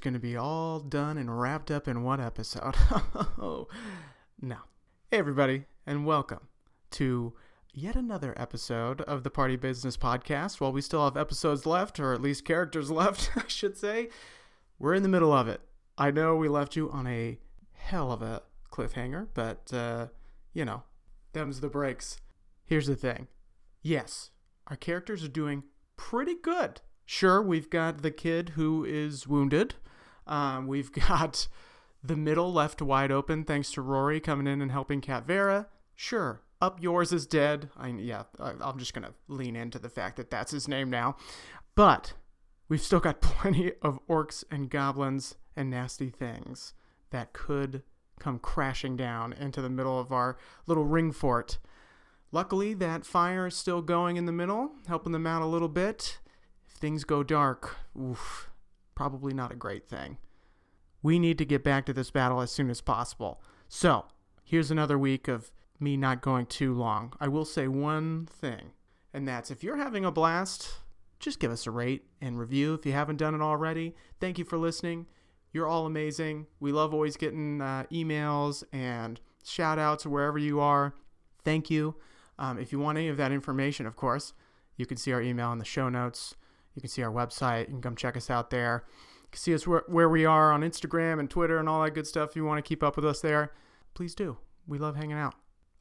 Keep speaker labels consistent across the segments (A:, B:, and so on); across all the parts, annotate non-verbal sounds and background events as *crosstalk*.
A: going to be all done and wrapped up in one episode. *laughs* oh, no. Hey, everybody, and welcome to yet another episode of the Party Business Podcast. While we still have episodes left, or at least characters *laughs* left, I should say, we're in the middle of it. I know we left you on a hell of a cliffhanger, but, uh, you know, them's the breaks. Here's the thing yes, our characters are doing pretty good. Sure, we've got the kid who is wounded. Um, we've *laughs* got the middle left wide open thanks to Rory coming in and helping Cat Vera. Sure, up yours is dead. I yeah, I, I'm just gonna lean into the fact that that's his name now. But we've still got *laughs* plenty of orcs and goblins and nasty things that could come crashing down into the middle of our little ring fort. Luckily, that fire is still going in the middle, helping them out a little bit. If things go dark, oof, probably not a great thing. We need to get back to this battle as soon as possible. So, here's another week of me not going too long. I will say one thing, and that's if you're having a blast, just give us a rate and review if you haven't done it already. Thank you for listening. You're all amazing. We love always getting uh, emails and shout outs wherever you are. Thank you. Um, if you want any of that information, of course, you can see our email in the show notes. You can see our website. You can come check us out there. You can see us where, where we are on Instagram and Twitter and all that good stuff. If you want to keep up with us there, please do. We love hanging out.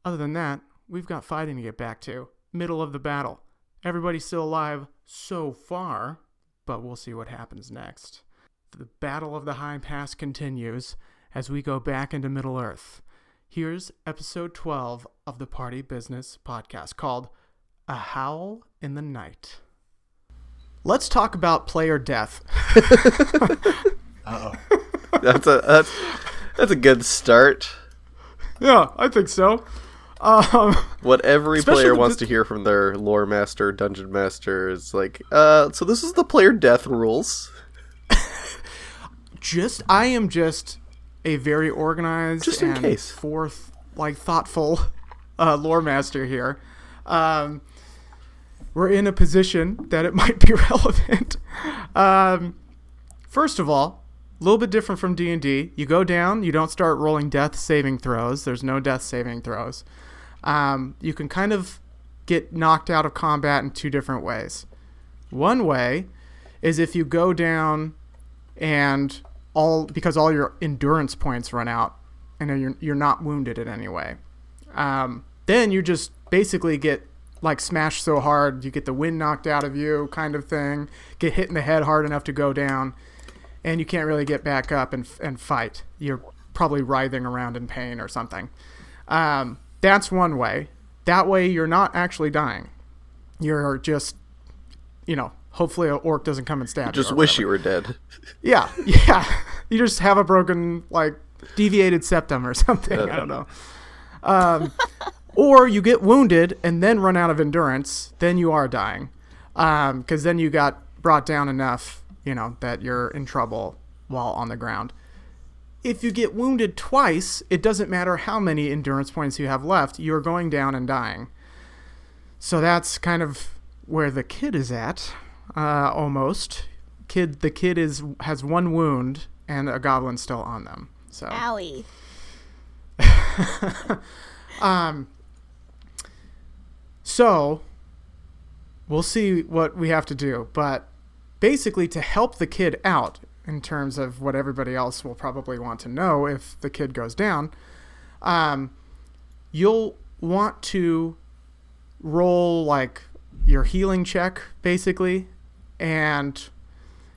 A: Other than that, we've got fighting to get back to. Middle of the battle. Everybody's still alive so far, but we'll see what happens next. The Battle of the High Pass continues as we go back into Middle Earth. Here's episode 12 of the Party Business podcast called A Howl in the Night. Let's talk about player death.
B: oh
C: That's a that's that's a good start.
A: yeah, I think so. Um,
C: What every player wants to hear from their lore master, dungeon master is like, uh, so this is the player death rules. *laughs*
A: just I am just a very organized
C: Just in
A: and
C: case.
A: forth like thoughtful uh, lore master here. Um, we're in a position that it *laughs* might be relevant. Um, first of all, a little bit different from D and D. You go down, you don't start rolling death saving throws. There's no death saving throws. Um, you can kind of get knocked out of combat in two different ways. One way is if you go down and all because all your endurance points run out and you're, you're not wounded in any way um, then you just basically get like smashed so hard you get the wind knocked out of you kind of thing get hit in the head hard enough to go down and you can't really get back up and, and fight you're probably writhing around in pain or something um, that's one way that way you're not actually dying you're just you know hopefully an orc doesn't come and stab you
C: Just
A: or
C: wish
A: whatever.
C: you were dead. *laughs*
A: Yeah, yeah. *laughs* You just have a broken, like, deviated septum or *laughs* something. I don't know. Um, or you get wounded and then run out of endurance. Then you are dying, because then you got brought down enough, you know, that you're in trouble while on the ground. If you get wounded twice, it doesn't matter how many endurance points you have left. You're going down and dying. So that's kind of where the kid is at, uh, almost. Kid, the kid is has one wound and a goblin still on them. So,
B: owie *laughs*
A: um, so we'll see what we have to do. But basically, to help the kid out in terms of what everybody else will probably want to know if the kid goes down, um, you'll want to roll like your healing check basically and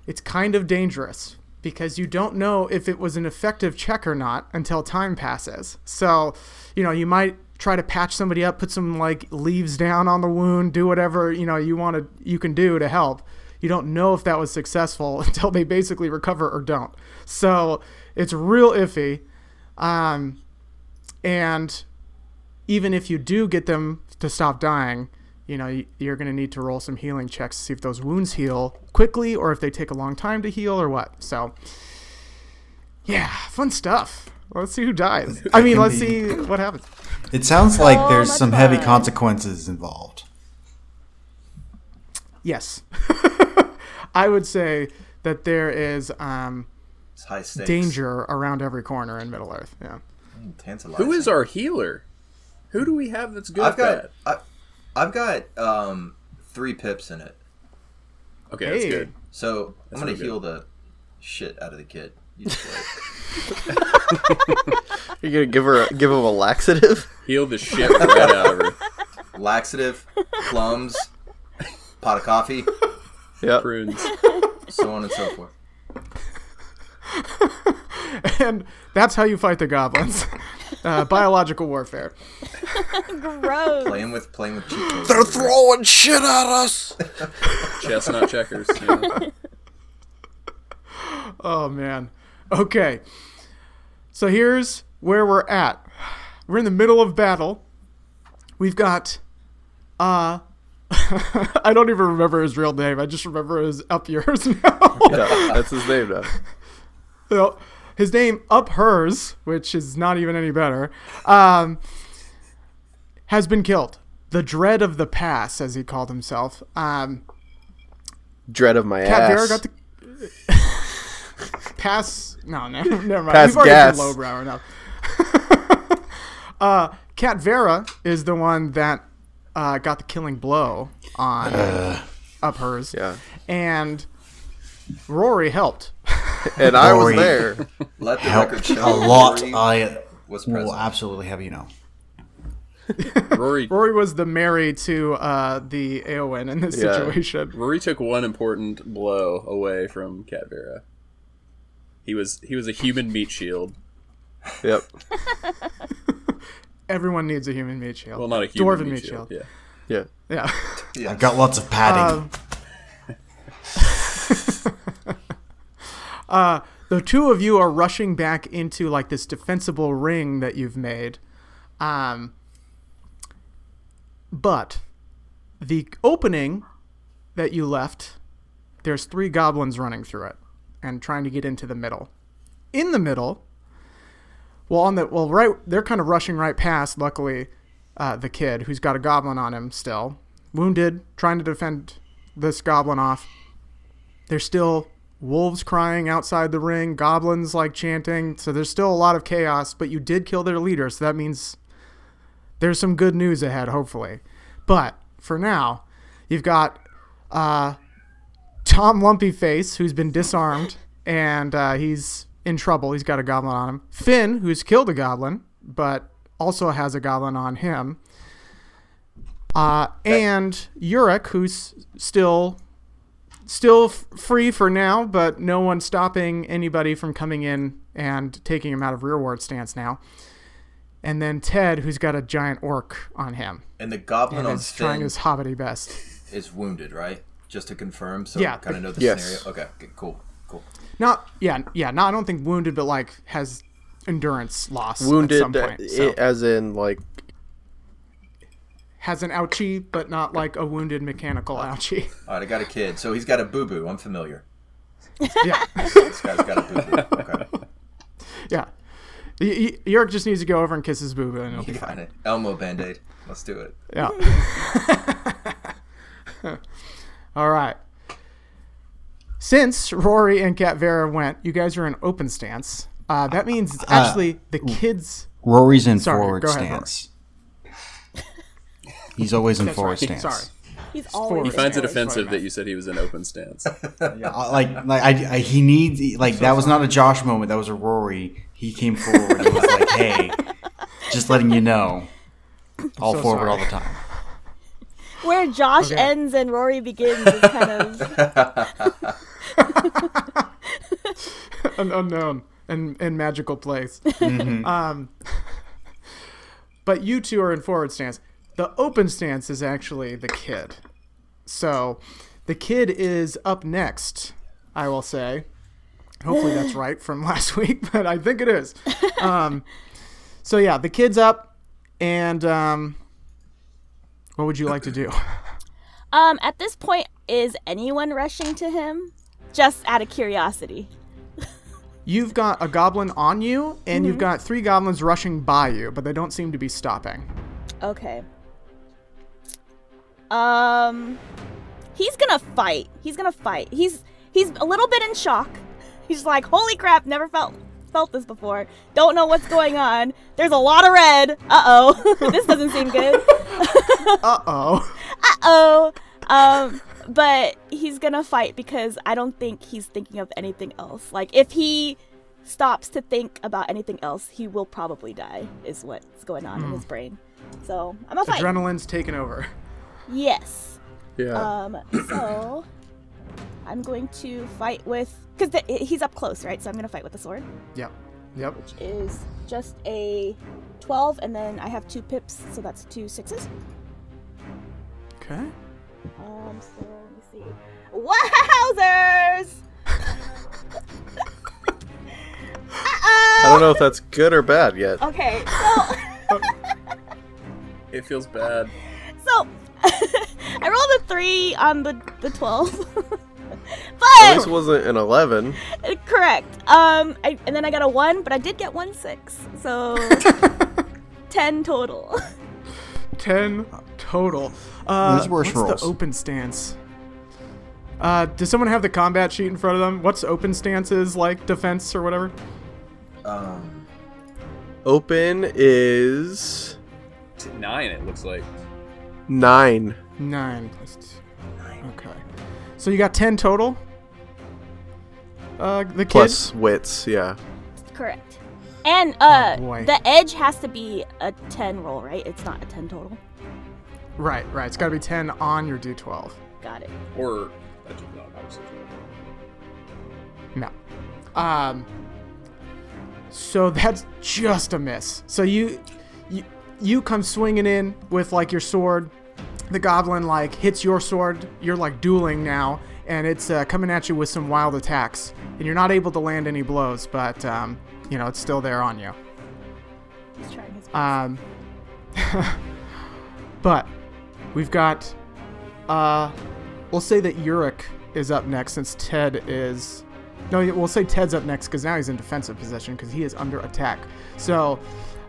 A: it's kind of dangerous because you don't know if it was an effective check or not until time passes. So, you know, you might try to patch somebody up, put some like leaves down on the wound, do whatever, you know, you want to you can do to help. You don't know if that was successful *laughs* until they basically recover or don't. So, it's real iffy. Um and even if you do get them to stop dying, you know, you're going to need to roll some healing checks to see if those wounds heal quickly or if they take a long time to heal or what. So, yeah, fun stuff. Let's see who dies. I mean, let's see what happens.
D: It sounds like there's
B: much
D: some heavy consequences involved.
A: Yes. *laughs* I would say that there is um,
B: high
A: danger around every corner in Middle Earth. Yeah.
D: Who is our healer? Who do we have that's good
B: I've
D: at
B: got.
D: that?
B: I, I've got um three pips in it,
D: Okay, that's good.
B: so I'm gonna
D: real good.
B: heal the shit out of the kid. You just wait. *laughs*
C: You're gonna give her a, give him a laxative?
D: Heal the shit right out of her.
B: Laxative, plums, pot of coffee,
C: Yep.
D: Prunes.
B: so on and so forth.
A: And that's how you fight the goblins. Uh, biological warfare.
E: Gross.
B: Playing with playing with cheat codes.
C: They're throwing shit at us.
D: Chestnut checkers. Yeah.
A: Oh man. Okay. So here's where we're at. We're in the middle of battle. We've got uh *laughs* I don't even remember his real name. I just remember his up yours *laughs* now.
C: Yeah, that's his name now.
A: So, his name up hers, which is not even any better, um, has been killed. The dread of the pass, as he called himself. Um,
C: Dread of my
A: Cat Vera
C: ass.
A: got the pass. No, *laughs* no, never mind.
C: Pass
A: We've already
C: gas.
A: been lowbrow enough. *laughs* uh, Cat Vera is the one that uh, got the killing blow on up hers,
C: yeah,
A: and Rory helped. *laughs*
C: and I was there.
B: Let the
F: Help
B: record show.
F: a lot.
B: Rory
F: I
B: was
F: will
B: present.
F: absolutely have you know.
D: Rory
A: Rory was the Merry to uh, the Eowyn in this
C: Yeah.
A: situation.
D: Rory took one important blow away from Cat Vera. He was he was a human meat shield.
C: Yep. *laughs*
A: Everyone needs a human meat shield.
D: Well, not a human
A: Dwarven
D: meat,
A: meat
D: shield.
A: shield.
D: Yeah.
C: Yeah.
A: Yeah.
F: I've got lots of padding. *laughs*
A: the two of you are rushing back into like this defensible ring that you've made. Um, but the opening that you left, there's three goblins running through it and trying to get into the middle. In the middle, well, on the well, right, they're kind of rushing right past. Luckily, uh, the kid who's got a goblin on him still, wounded, trying to defend this goblin off. There's still wolves crying outside the ring, goblins like chanting. So there's still a lot of chaos, but you did kill their leader, so that means there's some good news ahead, hopefully. But for now, you've got uh, Tom Lumpy Face, who's been disarmed, and uh, he's in trouble. He's got a goblin on him. Finn, who's killed a goblin, but also has a goblin on him. Uh, and Urek, who's still still f- free for now, but no one stopping anybody from coming in and taking him out of rearward stance now. And then Ted, who's got a giant orc on him,
B: And the goblin
A: and
B: on
A: is trying his hobbity best.
B: is wounded, right? Just to confirm, so
A: Yeah.
B: kind of know the
C: Yes.
B: scenario. Okay, okay, cool, cool.
A: Not, yeah, yeah. No, I don't think wounded, but like has endurance loss
C: Wounded,
A: at some point.
C: uh,
A: so.
C: i- as in like
A: has an ouchie, but not like a wounded mechanical ouchie. *laughs*
B: All right, I got a kid, so he's got a boo boo. I'm familiar. *laughs*
A: yeah,
B: This guy's got a boo boo. Okay, *laughs*
A: yeah. Y- y- York just needs to go over and kiss his boo boo, and it'll be
B: you
A: fine.
B: it. Elmo band aid. Let's do it.
A: Yeah. All right. Since Rory and Cat Vera went, you guys are in open stance. Uh, that means it's actually the kids.
F: Rory's in
A: Sorry,
F: forward
A: go ahead, Rory.
F: stance. He's always in forward
A: right.
F: stance.
A: Sorry.
E: He's always
D: He finds it offensive that you said he was in open stance. *laughs*
F: Uh, like, like I, I, he needs like that was not a Josh moment. That was a Rory. He came forward and was like, "Hey, just letting you know, *laughs* all
A: so
F: forward
A: sorry.
F: all the time."
E: Where Josh
A: Okay.
E: ends and Rory begins is kind of *laughs*
A: An unknown and, and magical place. *laughs* Um, but you two are in forward stance. The open stance is actually the kid. So the kid is up next, I will say. Hopefully that's right from *laughs* last week, but I think it is. Um, so yeah, the kid's up, and um, what would you like to do? *laughs*
E: um at this point is anyone rushing to him? Just out of curiosity.
A: You've got a goblin on you, and you've got three goblins rushing by you, but they don't seem to be stopping.
E: Okay. Um he's gonna fight. He's gonna fight. He's he's a little bit in shock. *laughs* He's like, "Holy crap! Never felt felt this before. Don't know what's going on. There's a lot of red. Uh oh, *laughs* this doesn't seem good. *laughs*
A: Uh oh.
E: uh oh. Um, but he's gonna fight because I don't think he's thinking of anything else. Like if he stops to think about anything else, he will probably die. Is what's going on in his brain. So I'm gonna fight.
A: Adrenaline's taken over.
E: yes.
C: Yeah.
E: Um. So I'm going to fight with because he's up close, right? So I'm gonna fight with the sword,
A: Yep. Yep.
E: which is just a 12, and then I have two pips, so that's two sixes.
A: Okay.
E: Um, so let me see. Wowzers!
C: I don't know if that's good or bad yet.
E: Okay, *laughs* so
D: It feels bad. *laughs*
E: so *laughs* I rolled a three on the the twelve,
C: At least
E: but
C: it wasn't an 11.
E: correct. Um, I, and then I got a one, but I did get one six, so *laughs* ten total.
A: Ten total. Uh,
F: There's worse
A: what's
F: rolls.
A: the open stance? Uh, does someone have the combat sheet in front of them? What's open stances like defense or whatever?
B: Um,
C: Open is
D: nine, it looks like.
C: 9.
A: Nine plus two. Nine. Okay. So you got ten total. Uh, the kid.
C: Plus wits, yeah.
E: correct. And uh,
A: Oh,
E: the edge has to be a ten roll, right? It's not a ten total.
A: Right, right. It's got to be ten on your d12.
E: Got it.
D: Or. I don't know, obviously.
A: No. Um. So that's just a miss. So you, you, you come swinging in with like your sword. The goblin like hits your sword. You're like dueling now, and it's uh, coming at you with some wild attacks. And you're not able to land any blows, but um, you know it's still there on you.
E: He's trying his best.
A: Um, *laughs* but we've got, uh, we'll say that Uric is up next since Ted is. No, we'll say Ted's up next because now he's in defensive position because he is under attack. So,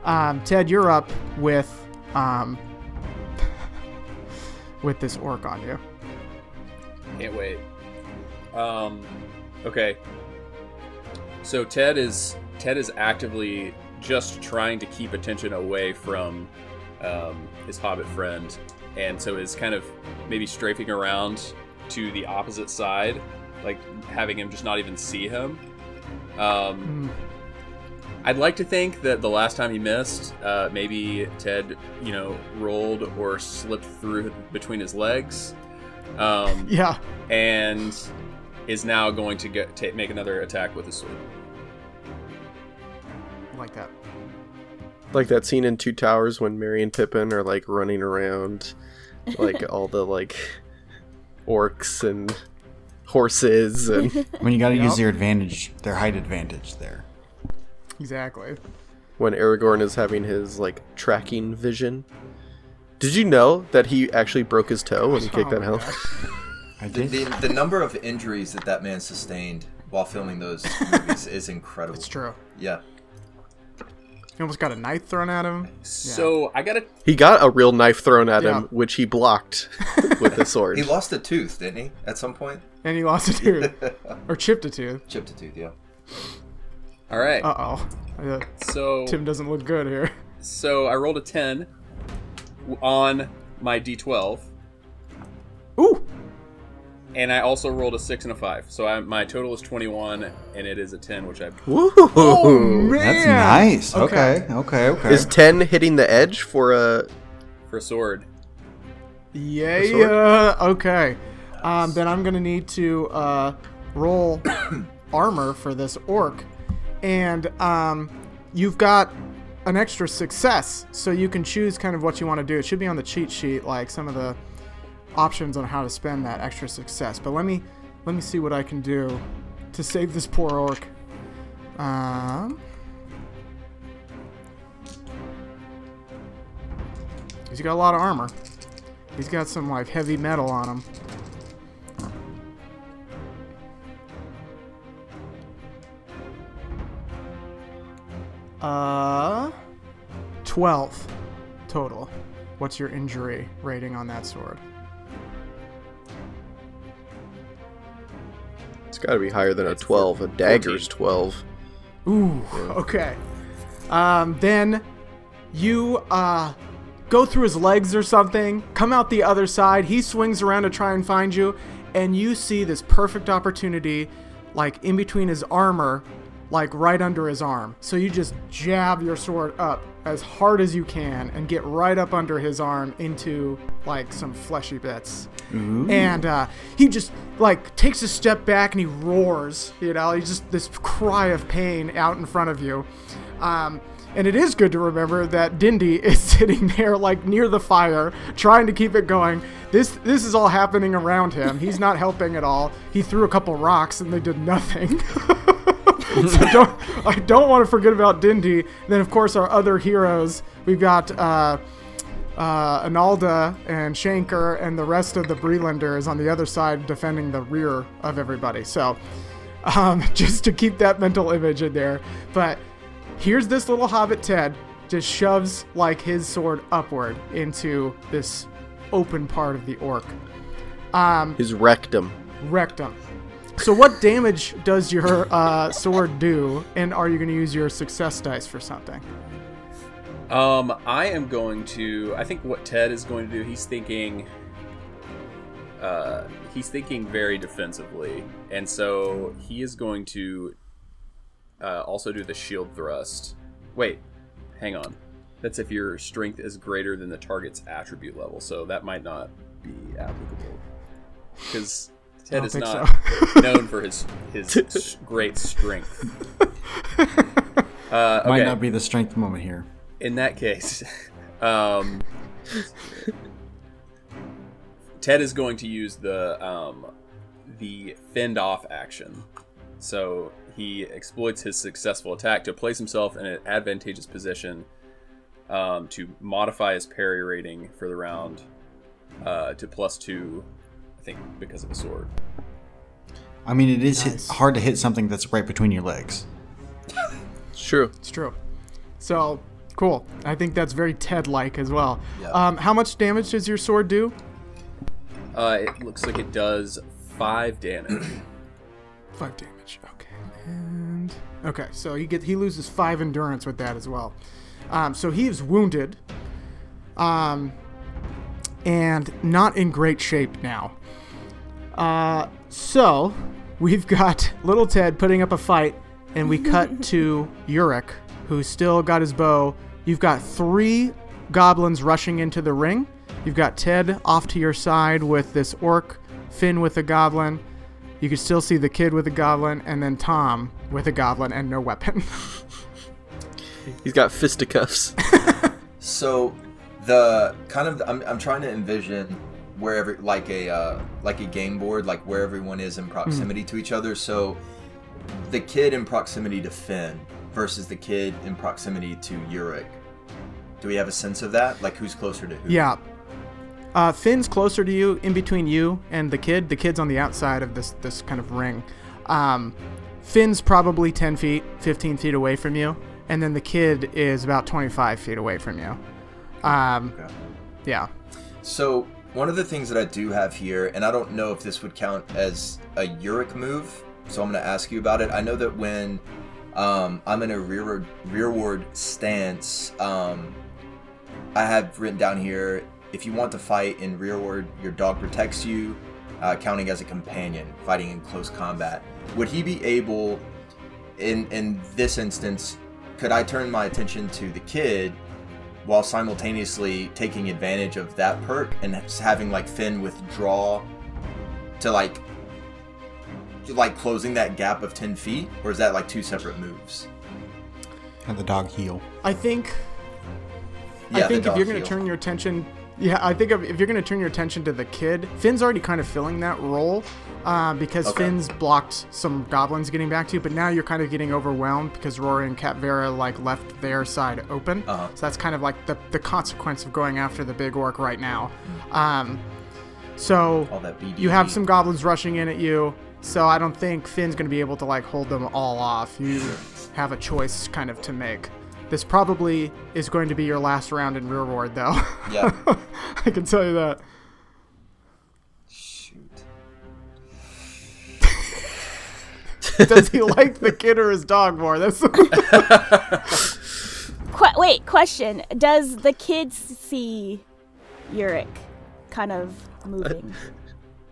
A: um, Ted, you're up with, um, with this orc on you.
D: Can't wait. Um, okay. So Ted is Ted is actively just trying to keep attention away from um, his hobbit friend, and so is kind of maybe strafing around to the opposite side, like having him just not even see him. Um,
A: Hmm.
D: I'd like to think that the last time he missed, uh, maybe Ted, you know, rolled or slipped through between his legs. Um,
A: Yeah.
D: and is now going to get ta make another attack with his sword.
A: Like that.
C: Like that scene in Two Towers when Merry and Pippin are like running around, like *laughs* all the like orcs and horses and
F: When you got to
A: Yep.
F: use their advantage, their height advantage there.
A: Exactly.
C: when Aragorn is having his like tracking vision. Did you know that he actually broke his toe when he kicked
A: Oh
C: that
A: my
C: helmet? *laughs*
F: I
B: the,
F: did.
B: the, the number of injuries that that man sustained while filming those *laughs* movies is incredible.
A: It's true.
B: Yeah.
A: He almost got a knife thrown at him.
D: So I got a.
C: He got a real knife thrown at
A: Yeah.
C: him, which he blocked *laughs* with the sword.
B: He lost a tooth, didn't he? At some point?
A: And he lost a tooth. or chipped a tooth.
B: Chipped a tooth, yeah.
D: All right.
A: Uh oh.
D: So
A: Tim doesn't look good here.
D: so I rolled a ten on my d12,
A: Ooh!
D: and I also rolled a six and a five. So I, my total is twenty-one, and it is a ten, which I.
C: Woo!
F: That's nice. Okay. Okay. Okay.
C: Is ten hitting the edge for a?
D: For sword.
A: Yeah,
C: sword?
A: yeah. Okay. Um, then I'm gonna need to uh, roll *coughs* armor for this orc, and um, you've got an extra success, so you can choose kind of what you want to do. It should be on the cheat sheet, like some of the options on how to spend that extra success. But let me let me see what I can do to save this poor orc. Um. He's got a lot of armor. He's got some like heavy metal on him. Uh, 12 total. What's your injury rating on that sword?
D: It's
C: got to be higher than a 12. A dagger's 12.
A: Ooh, okay. Um, then you uh go through his legs or something, come out the other side. He swings around to try and find you, and you see this perfect opportunity, like in between his armor, like right under his arm. So you just jab your sword up as hard as you can and get right up under his arm into like some fleshy bits. And uh, he just like takes a step back and he roars. You know, he's just this cry of pain out in front of you. Um, and it is good to remember that Dindy *laughs* is sitting there like near the fire, trying to keep it going. This this is all happening around him. He's not *laughs* helping at all. He threw a couple rocks and they did nothing. *laughs* *laughs* so don't, I don't want to forget about Dindy. And then of course our other heroes. We've got uh, uh, Analda and Shanker and the rest of the Bree-landers on the other side defending the rear of everybody. So um, *laughs* just to keep that mental image in there. But here's this little hobbit Ted just shoves like his sword upward into this open part of the orc. Um,
C: His rectum.
A: rectum. So what damage does your uh, sword do, and are you going to use your success dice for something?
D: Um, I am going to. I think what Ted is going to do. He's thinking. Uh, he's thinking very defensively, and so he is going to uh, also do the shield thrust. Wait, hang on. That's if your strength is greater than the target's attribute level, so that might not be applicable. Because Ted
A: don't
D: is
A: think
D: not
A: so.
D: known for his his *laughs* great strength. *laughs* Uh,
F: Might not be the strength moment here.
D: in that case, *laughs* um, Ted is going to use the um, the fend off action. So he exploits his successful attack to place himself in an advantageous position um, to modify his parry rating for the round uh, to plus two, I think, because of the sword.
F: I mean, it is hit- hard to hit something that's right between your legs.
C: It's true.
A: It's true. So cool. I think that's very Ted-like as well.
B: Yeah.
A: Um, how much damage does your sword do?
D: Uh, it looks like it does five damage. *clears throat*
A: Five damage. Okay. And okay, so he get he loses five endurance with that as well. Um, so he is wounded. Um, and not in great shape now. Uh, so we've got little Ted putting up a fight, and we cut *laughs* to Urek, who's still got his bow. You've got three goblins rushing into the ring. You've got Ted off to your side with this orc, Finn with a goblin. You can still see the kid with a goblin, and then Tom with a goblin and no weapon. *laughs*
C: He's got fisticuffs. *laughs*
B: So the kind of I'm, I'm trying to envision wherever like a uh, like a game board like where everyone is in proximity to each other. So the kid in proximity to Finn versus the kid in proximity to Uric. Do we have a sense of that? Like who's closer to who?
A: yeah. Uh, Finn's closer to you, in between you and the kid. The kid's on the outside of this this kind of ring. Um, Finn's probably 10 feet, 15 feet away from you, and then the kid is about 25 feet away from you. Um,
B: Okay.
A: yeah.
B: So one of the things that I do have here, and I don't know if this would count as a Uric move, so I'm going to ask you about it. I know that when um, I'm in a rearward rearward stance, um, I have written down here: if you want to fight in rearward, your dog protects you, uh, counting as a companion, fighting in close combat. Would he be able, in in this instance, could I turn my attention to the kid while simultaneously taking advantage of that perk and having like Finn withdraw to like like closing that gap of 10 feet or is that like two separate moves
F: Have the dog heal.
A: I think
B: Yeah,
A: I think if you're going
B: heal.
A: to turn your attention, yeah, I think if, if you're going to turn your attention to the kid, Finn's already kind of filling that role uh, because
B: Okay.
A: Finn's blocked some goblins getting back to you, but now you're kind of getting overwhelmed because Rory and Cat Vera like left their side open.
B: Uh-huh.
A: So that's kind of like the the consequence of going after the big orc right now. Um, so you have some goblins rushing in at you, so I don't think Finn's going to be able to like hold them all off. You have a choice kind of to make. This probably is going to be your last round in rear ward, though.
B: yeah *laughs*
A: I can tell you that. *laughs* Does he like the kid or his dog more? That's *laughs*
E: Qu- wait, question. Does the kid see Yurik kind of moving?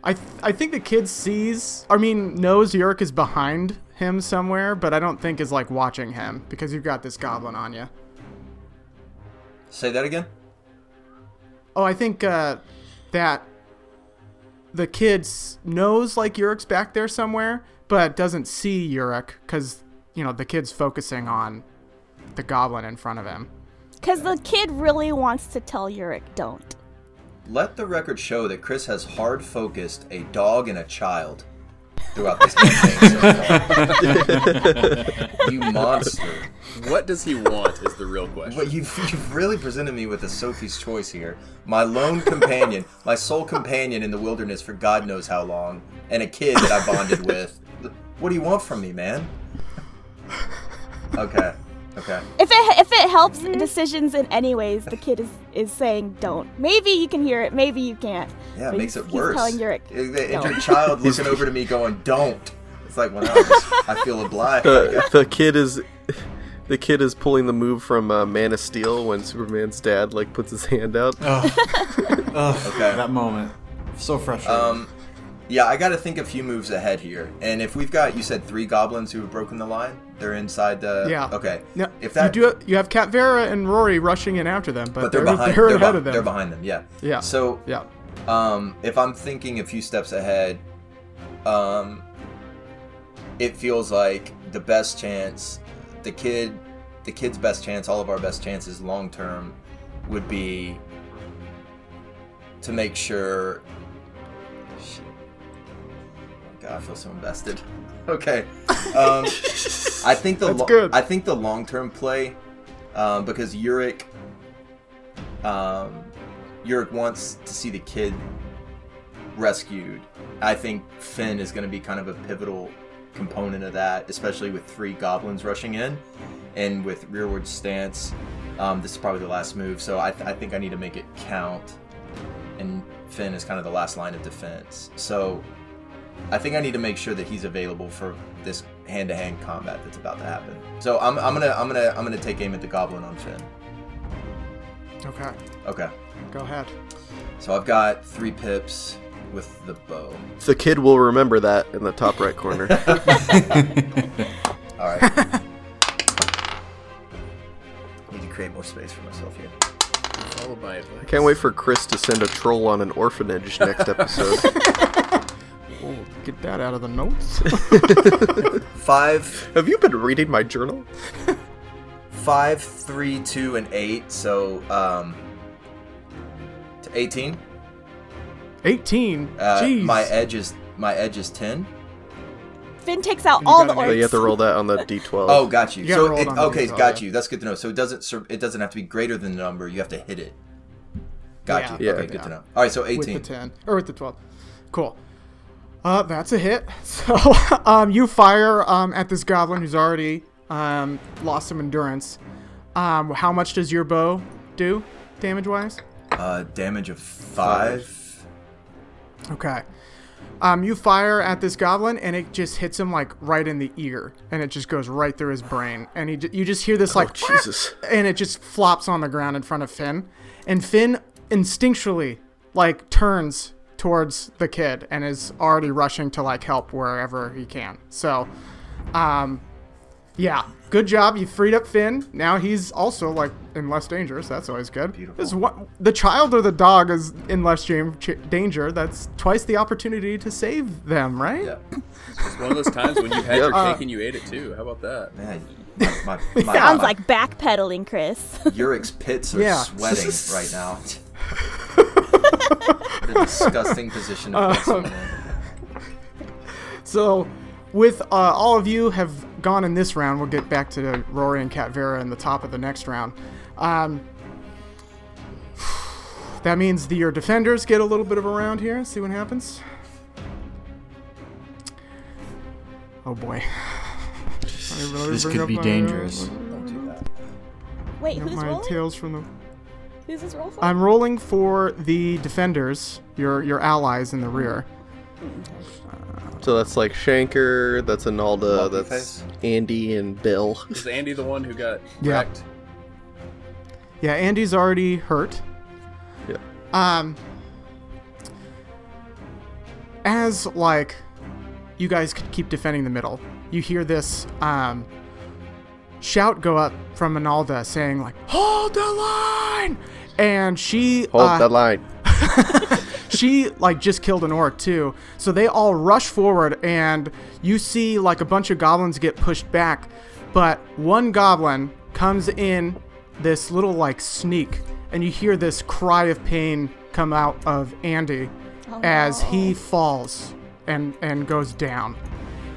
A: I th- I think the kid sees. I mean, knows Yurik is behind him somewhere, but I don't think is like watching him because you've got this goblin on you.
B: Say that again.
A: Oh, I think uh, that the kid knows like Yurik's back there somewhere, but doesn't see Yurik because you know the kid's focusing on the goblin in front of him.
E: Because the kid really wants to tell Yurik, don't.
B: Let the record show that Chris has hard focused a dog and a child throughout this campaign so far. *laughs* you monster.
D: What does he want is the real question.
B: But you've, you've really presented me with a Sophie's choice here. My lone companion, *laughs* my sole companion in the wilderness for God knows how long, and a kid that I bonded with. What do you want from me, man? *laughs* Okay. Okay.
E: If it if it helps decisions in any ways, the kid is is saying don't. Maybe you can hear it, maybe you can't.
B: Yeah, it
E: But
B: makes
E: he's-
B: it
E: he's
B: worse.
E: telling Yurik,
B: The the
E: don't.
B: injured child *laughs* looking over to me going, don't. It's like, well, now I, just, I feel *laughs* obliged.
C: the the kid is the kid is pulling the move from uh, Man of Steel when Superman's dad like puts his hand out.
F: Ugh. *laughs* Ugh,
B: Okay.
F: That moment. So frustrating.
B: Um, yeah, I got to think a few moves ahead here. And if we've got, you said three goblins who have broken the line, they're inside the.
A: Yeah.
B: Okay.
A: No,
B: If that,
A: you do, you have Cat Vera and Rory rushing in after them, but,
B: but they're,
A: they're,
B: behind.
A: they're
B: they're,
A: ahead
B: be-
A: of them.
B: They're behind them. Yeah.
A: Yeah.
B: So,
A: Yeah.
B: um, if I'm thinking a few steps ahead, um, it feels like the best chance, the kid, the kid's best chance, all of our best chances long term, would be to make sure. God, I feel so invested. Okay. Um, I think the *laughs* lo-. I think the long term play, um, because Yurik, um, Yurik wants to see the kid rescued. I think Finn is going to be kind of a pivotal component of that, especially with three goblins rushing in, and with rearward stance. Um, this is probably the last move, so I, th- I think I need to make it count. And Finn is kind of the last line of defense. So I think I need to make sure that he's available for this hand-to-hand combat that's about to happen. So I'm, I'm gonna I'm gonna I'm gonna take aim at the goblin on Finn.
A: Okay.
B: Okay.
A: Go ahead.
B: So I've got three pips with the bow.
C: The kid will remember that in the top right corner. *laughs* *laughs*
B: All right. Need to create more space for myself here.
D: Follow my advice.
C: Can't wait for Chris to send a troll on an orphanage next *laughs* episode.
A: Oh, get that out of the notes. *laughs*
B: Five,
C: Have you been reading my journal? *laughs*
B: five, three, two, and eight. So um, to eighteen.
A: 18.
B: Uh,
A: Jeez.
B: my edge is my edge is ten.
E: Finn takes out
A: You
E: all
A: gotta
E: the
A: make-
C: So you have to
E: orcs.
C: roll that on the *laughs* d12.
B: Oh, got you.
A: You gotta
B: so
A: roll it
B: it,
A: on the
B: okay,
A: d12,
B: got
A: yeah.
B: you. That's good to know. So it doesn't sur- it doesn't have to be greater than the number. You have to hit it. Got
A: Yeah.
B: you.
C: Yeah.
B: Okay, good
A: Yeah.
B: to know. All right, so
A: with the
B: eighteen.
A: 10 or with the 12 cool uh that's a hit *laughs* so um you fire um at this goblin who's already um lost some endurance um how much does your bow do damage wise
B: Uh, damage of five.
A: okay um you fire at this goblin and it just hits him like right in the ear and it just goes right through his brain and he you just hear this like
C: Oh, Jesus. *laughs*
A: and it just flops on the ground in front of Finn. And Finn instinctually like turns towards the kid and is already rushing to like help wherever he can. So, um, yeah, good job. You freed up Finn. Now he's also like in less danger. So that's always good.
B: Beautiful.
A: Is what the child or the dog is in less jam- ch- danger. That's twice the opportunity to save them, right?
B: Yeah.
D: It's one of those times when you had your *laughs*
A: Uh,
D: cake and you ate it too. How about that?
B: Man, my, my, *laughs* my,
E: Sounds
B: my
E: like backpedaling, Chris.
B: Uric's pits are
A: Yeah.
B: sweating right now. *laughs* what a disgusting position to put someone in. *laughs*
A: So, with uh, all of you have gone in this round, we'll get back to Rory and Cat Vera in the top of the next round. Um, *sighs* that means the, your defenders get a little bit of a round here. See what happens. Oh boy. *sighs*
F: This could be dangerous.
B: Don't do that.
E: Wait,
A: Got
E: who's
A: my
E: rolling?
A: tails from the.
E: Who's this roll for?
A: I'm rolling for the defenders, your your allies in the rear.
C: So that's like Shanker, that's Analda,
B: Monkey
C: that's
B: face?
C: Andy and Bill.
D: Is Andy the one who got
A: Yeah.
D: wrecked?
A: Yeah, Andy's already hurt.
C: Yeah.
A: Um, as like you guys could keep defending the middle, you hear this um shout go up from Analda saying like, "Hold the line!" And she
C: Hold
A: uh,
C: that line. *laughs*
A: she like just killed an orc too. So they all rush forward and you see like a bunch of goblins get pushed back, but one goblin comes in this little like sneak and you hear this cry of pain come out of Andy as he falls and and goes down.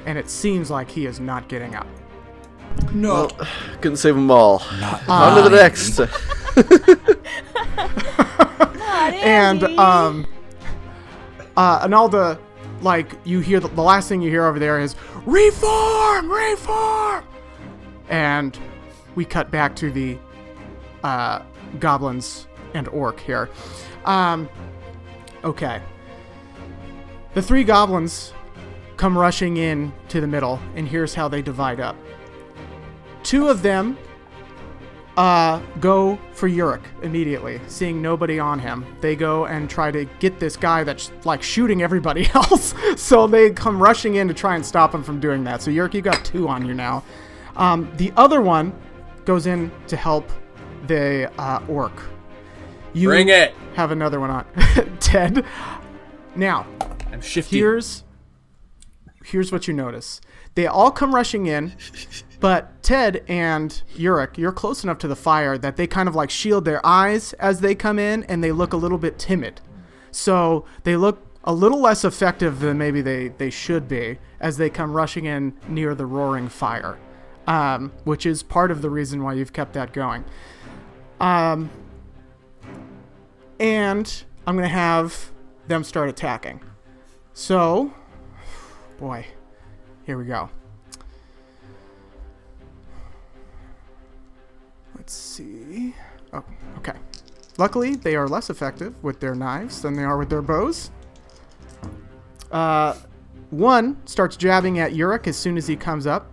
A: And it seems like he is not getting up.
F: No.
C: Couldn't save them all.
F: Not
C: On to the next. *laughs* *laughs*
A: And um uh and all the like you hear the, the last thing you hear over there is reform! Reform! And we cut back to the uh goblins and orc here. Um okay. The three goblins come rushing in to the middle and here's how they divide up. Two of them uh, go for Yurik immediately, seeing nobody on him. They go and try to get this guy that's like shooting everybody *laughs* else. so they come rushing in to try and stop him from doing that. So Yurik, you got two on you now. Um, the other one goes in to help the uh, orc. You
D: Bring it.
A: have another one on. *laughs* Ted. Now,
D: I'm shifty.
A: here's here's what you notice. They all come rushing in, but Ted and Yurik, you're close enough to the fire that they kind of like shield their eyes as they come in and they look a little bit timid. So they look a little less effective than maybe they, they should be as they come rushing in near the roaring fire, um, which is part of the reason why you've kept that going. Um, and I'm going to have them start attacking. So, *sighs* boy, here we go. Let's see. Oh, okay. Luckily, they are less effective with their knives than they are with their bows. Uh, one starts jabbing at Yurik as soon as he comes up,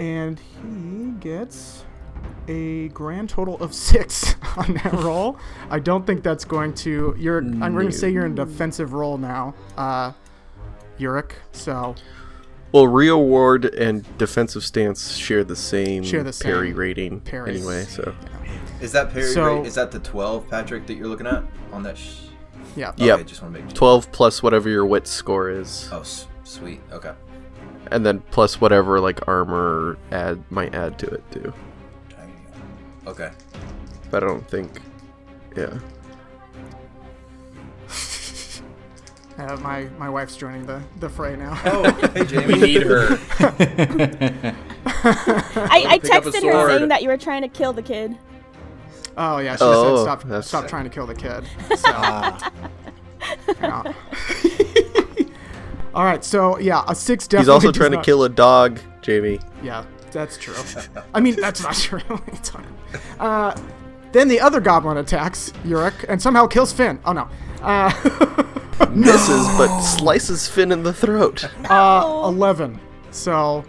A: and he gets a grand total of *laughs* six *laughs* on that roll. I don't think that's going to. You're. I'm going to say you're in defensive role now, uh, Yurik. So
C: well, rearward and defensive stance share the same,
A: Share the
C: parry rating
A: parries.
C: anyway. So
B: Is that parry
A: So-
B: rate? Is that the 12, Patrick, that you're looking at on that? Sh-
A: yeah.
B: okay,
C: Yep.
B: just want to make sure.
C: twelve plus whatever your wit score is,
B: Oh, s- sweet. Okay.
C: and then plus whatever like armor add might add to it too.
B: Okay.
C: But I don't think. Yeah.
A: Uh, my my wife's joining the the fray now.
B: Oh, hey *laughs*
D: We
B: Jamie.
D: need her. *laughs*
E: I, I
D: Pick up a
E: texted her saying that you were trying to kill the kid.
A: Oh yeah, she
C: Oh,
A: said stop
C: that's-
A: stop trying to kill the kid. *laughs* So,
F: Ah.
A: All right, so yeah, a six definitely.
C: He's also
A: does
C: trying to kill a dog, Jamie.
A: Yeah, that's true. I mean, that's not true. What are you talking about? uh, then the other goblin attacks Yurik and somehow kills Finn. Oh no. Uh, *laughs*
C: Misses, but slices Finn in the throat.
A: uh, 11. So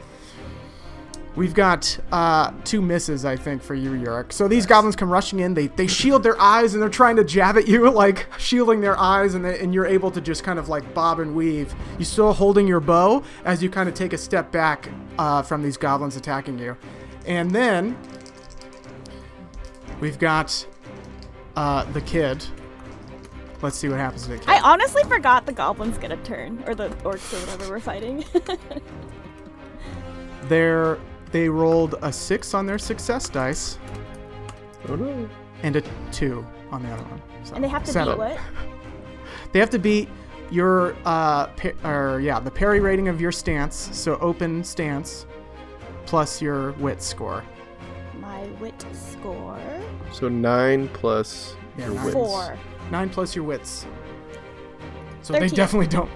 A: we've got uh, two misses, I think, for you, Yurik. So these goblins come rushing in. They, they shield their eyes and they're trying to jab at you, *laughs* like shielding their eyes, and, they, and you're able to just kind of like bob and weave. You still holding your bow as you kind of take a step back uh, from these goblins attacking you. And then we've got uh, the kid. Let's see what happens to the kid.
E: I honestly forgot the goblins get a turn, or the orcs or whatever we're fighting. *laughs*
A: They're, they rolled a six on their success dice
C: Oh no.
A: and a two on the other one. So
E: and they have to
A: seven.
E: beat what? *laughs*
A: They have to beat your uh, pa- or yeah, the parry rating of your stance, so open stance, plus your wit score.
E: My wit score.
C: So nine plus
A: Yeah,
C: your
A: nine.
C: wits.
E: Four.
A: Nine plus your wits. So they definitely don't.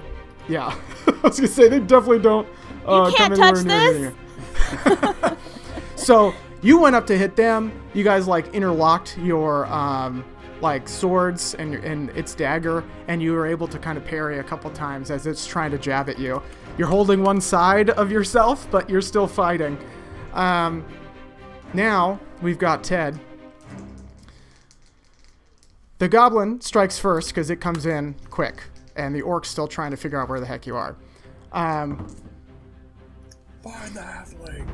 A: Yeah, *laughs* I was gonna say they definitely don't. Uh,
E: You can't
A: come
E: touch
A: you. *laughs* so you went up to hit them. You guys like interlocked your um, like swords and and its dagger, and you were able to kind of parry a couple times as it's trying to jab at you. You're holding one side of yourself, but you're still fighting. Um, now we've got Ted. The goblin strikes first because it comes in quick, and the orc's still trying to figure out where the heck you are. Um,
D: Find the halfling.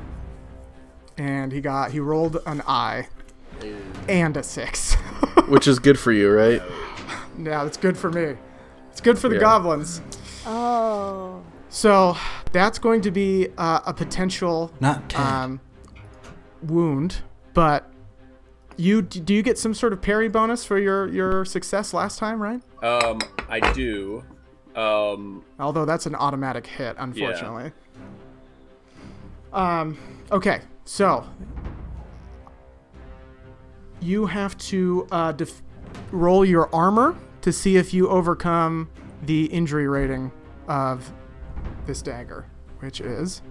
A: and he got he rolled an eye and a six. *laughs*
C: Which is good for you, right?
A: yeah, that's good for me. It's good for the
C: Yeah.
A: goblins.
E: Oh.
A: So that's going to be uh, a potential
F: Not
A: um, wound, but you do you get some sort of parry bonus for your your success last time, right?
D: Um, I do. Um,
A: Although that's an automatic hit, unfortunately. Yeah. Um, okay, so you have to uh, def- roll your armor to see if you overcome the injury rating of this dagger, which is.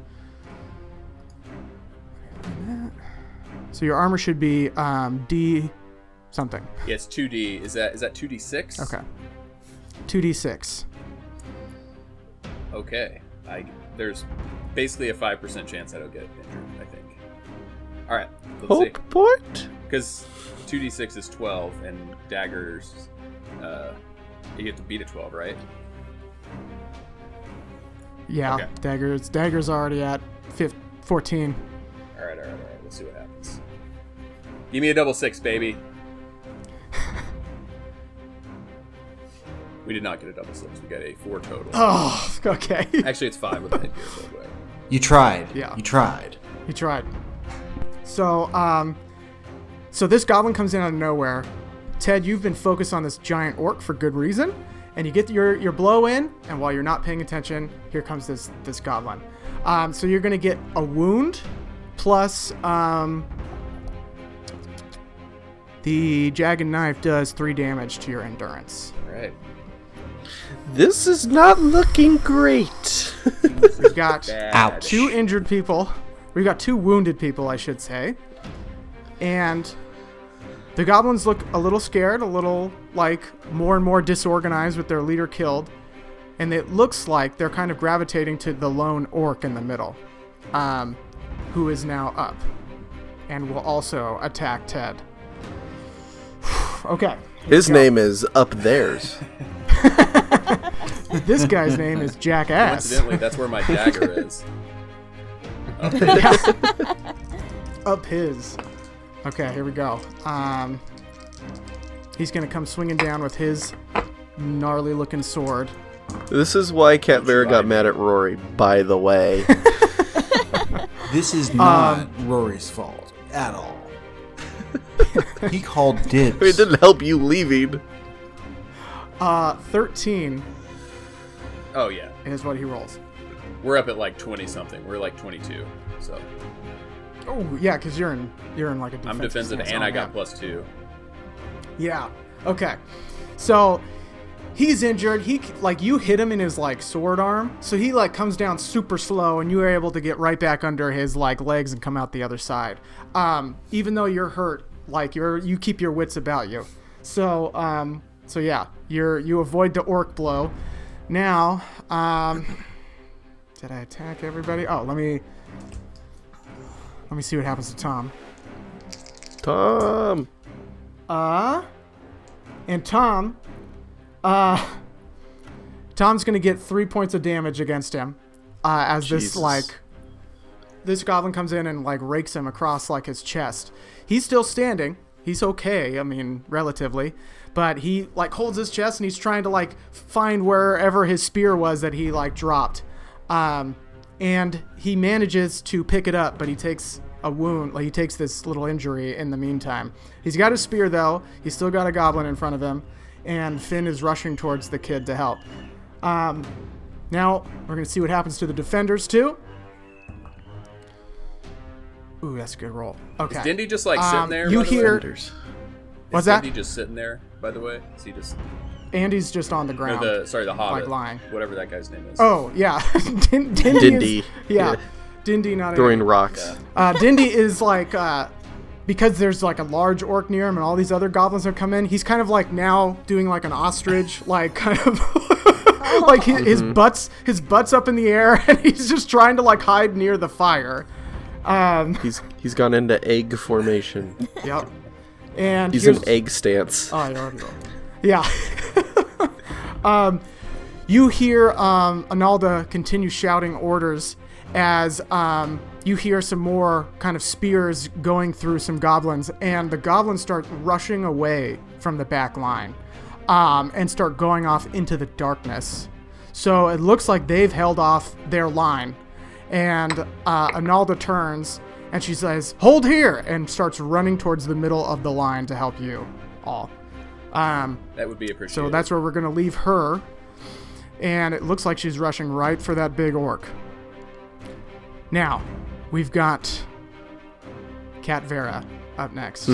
A: So your armor should be um, D something.
D: yeah, it's two D. Is that is that two D six?
A: Okay. 2d6.
D: Okay. I there's basically a five percent chance I don't get injured. I think. All right. Let's see.
C: Hope point.
D: Because two D six is twelve, and daggers, uh, you get to beat a twelve, right?
A: Yeah,
D: Okay.
A: daggers. Daggers already at fif- 14.
D: All right, all right, all right. Let's see what happens. Give me a double six, baby. we did not get a double six. We got a four total.
A: Oh, okay.
D: Actually, it's five with the headgear, by the way.
F: you tried.
A: Yeah.
F: You tried.
A: he tried. So, um, so this goblin comes in out of nowhere. Ted, you've been focused on this giant orc for good reason, and you get your your blow in, and while you're not paying attention, here comes this this goblin. Um, so you're gonna get a wound, plus um, the jagged knife does three damage to your endurance.
D: All right.
C: This is not looking great. *laughs*
A: We've got *laughs*
D: Bad.
F: Ouch.
A: two injured people. We've got two wounded people, I should say. And the goblins look a little scared, a little like more and more disorganized with their leader killed. And it looks like they're kind of gravitating to the lone orc in the middle, um, who is now up and will also attack Ted. Okay.
C: His name is Up Theirs. *laughs*
A: This guy's name is Jackass.
D: Incidentally, that's where my dagger is. *laughs*
A: up his. Okay, here we go. Um, he's gonna come swinging down with his gnarly looking sword.
C: This is why Cat Vera got mad at Rory, by the way. *laughs*
F: This is not
A: Um,
F: Rory's fault at all. *laughs* he called dibs.
C: it didn't help you leaving.
A: Uh, 13
D: Oh yeah,
A: is what he rolls.
D: we're up at like twenty something. We're like twenty-two. So
A: Oh yeah, because you're in you're in like a
D: I'm
A: defensive
D: defensive,
A: stance.
D: and
A: Oh,
D: I got
A: yeah.
D: plus two.
A: Yeah. Okay. So he's injured. He like you hit him in his like sword arm, so he like comes down super slow, and you are able to get right back under his like legs and come out the other side. Um, even though you're hurt, like you're you keep your wits about you. So um, so yeah, you're you avoid the orc blow. Now, um, did I attack everybody? Oh, let me let me see what happens to Tom.
C: Tom.
A: Uh, and Tom, uh, Tom's gonna get three points of damage against him, uh, as
C: Jesus.
A: this like, this goblin comes in and like rakes him across like his chest. He's still standing. He's okay. I mean, relatively, but he like holds his chest and he's trying to like find wherever his spear was that he like dropped. Um, and he manages to pick it up, but he takes a wound. Like he takes this little injury in the meantime. He's got his spear though. He's still got a goblin in front of him, and Finn is rushing towards the kid to help. Um, now we're gonna see what happens to the defenders too. Ooh, that's a good roll. Okay.
D: Is Dindy just like sitting
A: Um,
D: there?
A: you
D: by the way?
A: hear- What's
D: Is
A: that?
D: Dindy just sitting there? By the way, is he just
A: Andy's just on the ground.
D: the sorry the Hobbit,
A: lying.
D: whatever that guy's name is.
A: Oh yeah, *laughs* Din- Dindy.
C: Dindy.
A: Is, yeah,
C: Yeah.
A: Dindy not
C: Throwing
A: in.
C: rocks.
A: Uh, Dindy is like uh, because there's like a large orc near him and all these other goblins have come in, he's kind of like now doing like an ostrich, *laughs* like kind of *laughs* like his, his butt's his butt's up in the air and he's just trying to like hide near the fire. Um,
C: He's he's gone into egg formation.
A: yep. And
C: He's in egg stance.
A: Oh, you're already rolling. Yeah. *laughs* um, you hear um, Analda continue shouting orders as um, you hear some more kind of spears going through some goblins, and the goblins start rushing away from the back line um, and start going off into the darkness. So it looks like they've held off their line. And uh, Analda turns and she says, Hold here! and starts running towards the middle of the line to help you all. Um,
D: That would be appreciated.
A: so that's where we're going to leave her. And it looks like she's rushing right for that big orc. Now, we've got Cat Vera up next.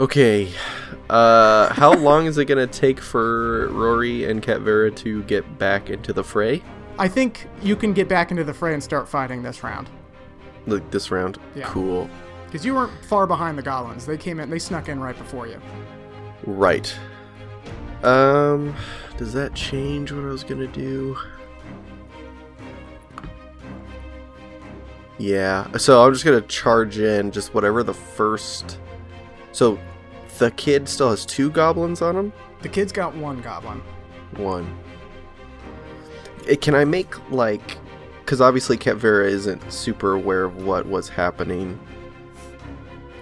C: Okay. Uh, how long is it gonna take for Rory and Cat Vera to get back into the fray?
A: I think you can get back into the fray and start fighting this round.
C: Like this round?
A: Yeah.
C: Cool.
A: Because you weren't far behind the goblins. They came in, they snuck in right before you.
C: Right. Um, does that change what I was gonna do? Yeah. So I'm just gonna charge in just whatever the first. So, the kid still has two goblins on him.
A: The kid's got one goblin.
C: One. Can I make like, because obviously Cat Vera isn't super aware of what was happening,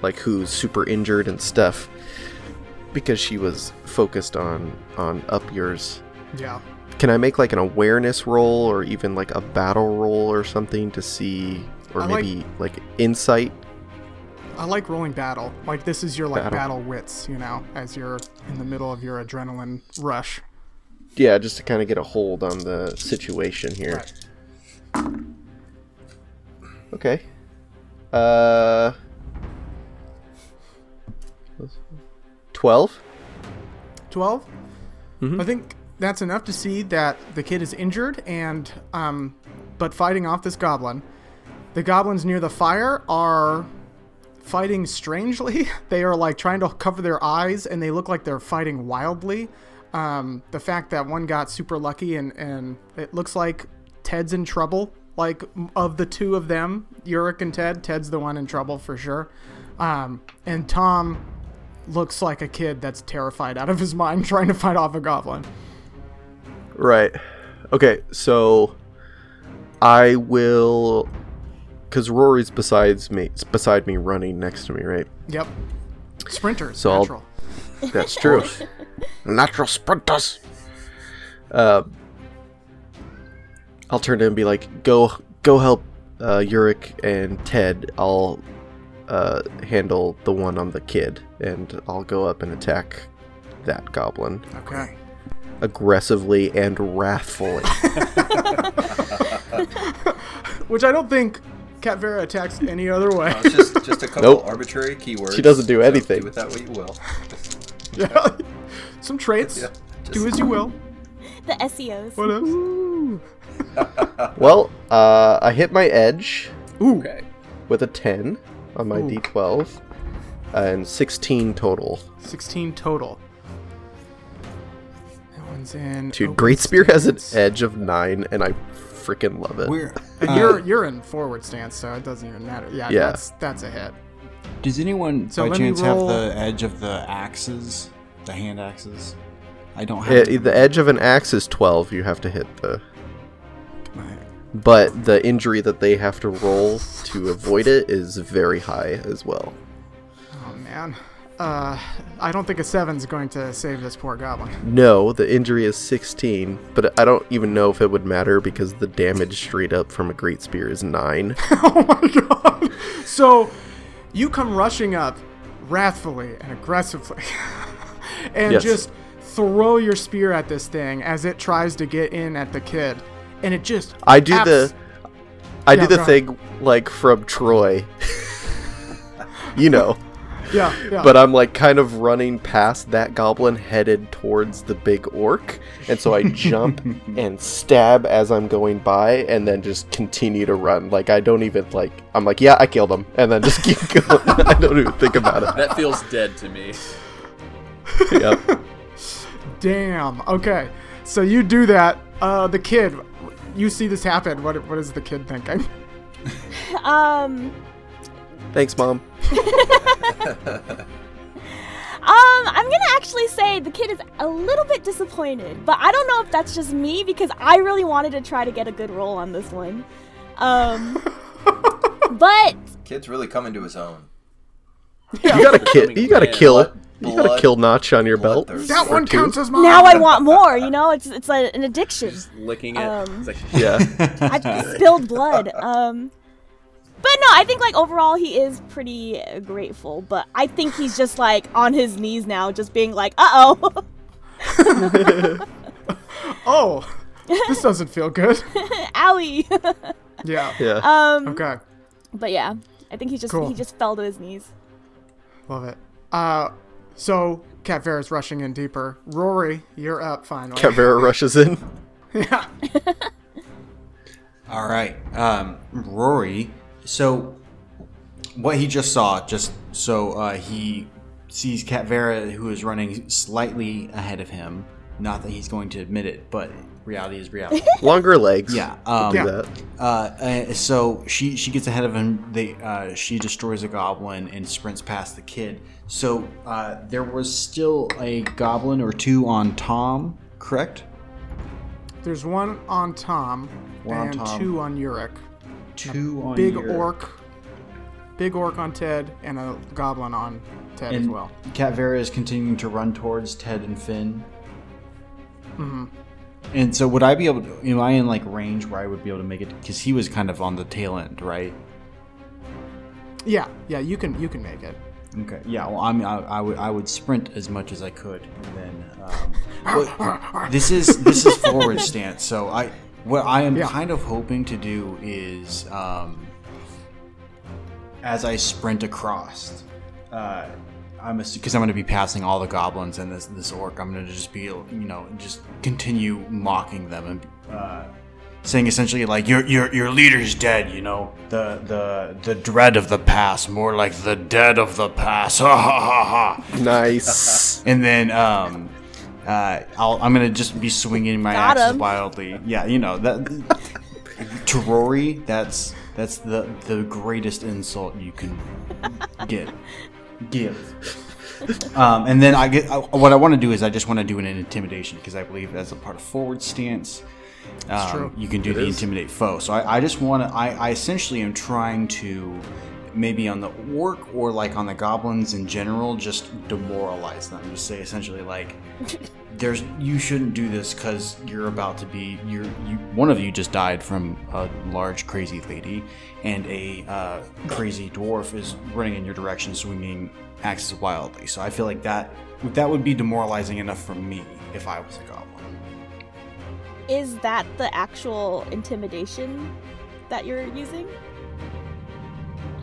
C: like who's super injured and stuff, because she was focused on on up yours.
A: Yeah.
C: Can I make like an awareness roll or even like a battle roll or something to see, or
A: I like-
C: maybe like insight?
A: I like rolling battle. Like this is your like
C: Battle.
A: battle wits, you know, as you're in the middle of your adrenaline rush.
C: Yeah, just to kind of get a hold on the situation here.
A: Right.
C: Okay. Uh. 12?
A: 12
C: Mhm.
A: i think that's enough to see that the kid is injured and um but fighting off this goblin the goblins near the fire are fighting strangely *laughs* they are like trying to cover their eyes and they look like they're fighting wildly um the fact that one got super lucky and and it looks like ted's in trouble like of the two of them Yurik and ted ted's the one in trouble for sure um and tom looks like a kid that's terrified out of his mind *laughs* trying to fight off a goblin.
C: Right. Okay, so I will cuz Rory's besides me beside me running next to me, right?
A: Yep. Sprinters.
C: So I'll-
A: natural.
C: That's true. Natural sprinters. Uh, I'll turn to him and be like, "Go, go help uh, Yurik and Ted. I'll uh, handle the one on the kid, and I'll go up and attack that goblin
A: Okay.
C: aggressively and wrathfully." *laughs*
A: Which I don't think Cat Vera attacks any other way.
B: Uh, it's just just a couple
C: Nope.
B: arbitrary keywords.
C: She doesn't do
B: so
C: anything.
B: Do with that what you will.
A: Yeah. *laughs* Some traits.
B: Yeah,
A: Do as you will.
E: The SEOs.
A: What else? *laughs*
C: well, uh, I hit my edge
A: Ooh.
D: Okay.
C: with a ten on my
A: Ooh.
C: d12, and 16 total.
A: 16 total. That one's in.
C: Dude,
A: open
C: Great Spear has an edge of nine, and I freaking love it.
F: Where
A: And
F: uh,
A: you're you're in forward stance, so it doesn't even matter. Yeah,
C: Yeah.
A: that's that's a hit.
F: Does anyone
A: So
F: by chance
A: roll-
F: have the edge of the axes, the hand axes? I don't have.
C: It- the edge of an axe is 12. You have to hit the. But the injury that they have to roll to avoid it is very high as well.
A: Oh man. Uh, I don't think a seven's going to save this poor goblin.
C: No, the injury is 16, but I don't even know if it would matter because the damage straight up from a Great Spear is 9. *laughs*
A: oh my god. So you come rushing up wrathfully and aggressively *laughs* and
C: Yes.
A: just throw your spear at this thing as it tries to get in at the kid. And it just
C: I do
A: abs-
C: the I
A: Yeah,
C: do the thing like from Troy. *laughs* you know.
A: Yeah, yeah.
C: But I'm like kind of running past that goblin headed towards the big orc. And so I jump *laughs* and stab as I'm going by and then just continue to run. Like I don't even like I'm like, yeah, I killed him and then just keep *laughs* going. I don't even think about it.
D: That feels dead to me. *laughs*
C: Yep.
A: Damn. Okay. So you do that. Uh, the kid, you see this happen. What what is the kid thinking?
E: Um,
C: Thanks, mom. *laughs*
E: um, I'm gonna actually say the kid is a little bit disappointed, but I don't know if that's just me because I really wanted to try to get a good roll on this one. Um, *laughs* but
B: Kid's really coming to his own.
C: You got a kill. You got a
D: Man,
C: kill.
B: blood-
C: You got a
B: blood-
C: kill notch on your belt.
B: bloodthirst.
A: that one counts as mine.
E: now I want *laughs* more. You know, it's it's like an addiction.
D: Just licking it.
E: Um,
D: It's like,
C: Yeah.
E: I spilled blood. Um, but no, I think like overall he is pretty uh, grateful. But I think he's just like on his knees now, just being like, "Uh oh, *laughs*
A: Oh, this doesn't feel good. *laughs*
E: owie." *laughs*
A: Yeah.
C: Yeah.
E: um,
A: Okay.
E: but yeah, I think he just
A: Cool.
E: he just fell to his knees.
A: Love it. Uh, so Cat Vera's rushing in deeper. Rory, you're up finally.
C: Cavera rushes in.
A: yeah.
F: All right, um, Rory. So, what he just saw, just so uh, he sees Cat Vera, who is running slightly ahead of him. Not that he's going to admit it, but reality is reality. *laughs*
C: Longer legs.
F: yeah. Um,
A: Yeah.
F: Uh, uh, so she she gets ahead of him. They uh, she destroys a goblin and sprints past the kid. So uh, there was still a goblin or two on Tom, correct?
A: There's one on Tom
F: One on
A: and
F: Tom.
A: two on Yurik.
F: Two on
A: Big
F: your-
A: orc. Big orc on Ted and a goblin on Ted as well.
F: Cat Vera is continuing to run towards Ted and Finn.
A: Mm-hmm.
F: And so, would I be able to? Am I in like range where I would be able to make it? Because he was kind of on the tail end, right?
A: Yeah, yeah, you can you can make it.
F: Okay. Yeah. Well, I mean, I, I would I would sprint as much as I could, and then um, *laughs* what- this is this is forward stance. So I what I am
A: Yeah.
F: kind of hoping to do is um, as I sprint across, uh, I'm because I'm going to be passing all the goblins and this this orc. I'm going to just be you know just continue mocking them and. Uh, saying essentially like your your your leader's dead you know the the the dread of the past more like the dead of the past *laughs* ha ha ha ha
C: Nice.
F: and then um uh I'll, i'm gonna just be swinging my
E: Got
F: axes
E: him.
F: wildly yeah you know that *laughs* to rory that's that's the the greatest insult you can get give um, and then I get I, what I want to do is I just want to do an intimidation because I believe as a part of forward stance, um,
A: true.
F: you can do
C: It
F: the
C: is.
F: intimidate foe. So I, I just want to. I, I essentially am trying to maybe on the orc or like on the goblins in general, just demoralize them. Just say essentially like, there's you shouldn't do this because you're about to be you're you one of you just died from a large crazy lady, and a uh, crazy dwarf is running in your direction, swinging axes wildly. So I feel like that that would be demoralizing enough for me if I was a goblin.
E: Is that the actual intimidation that you're using?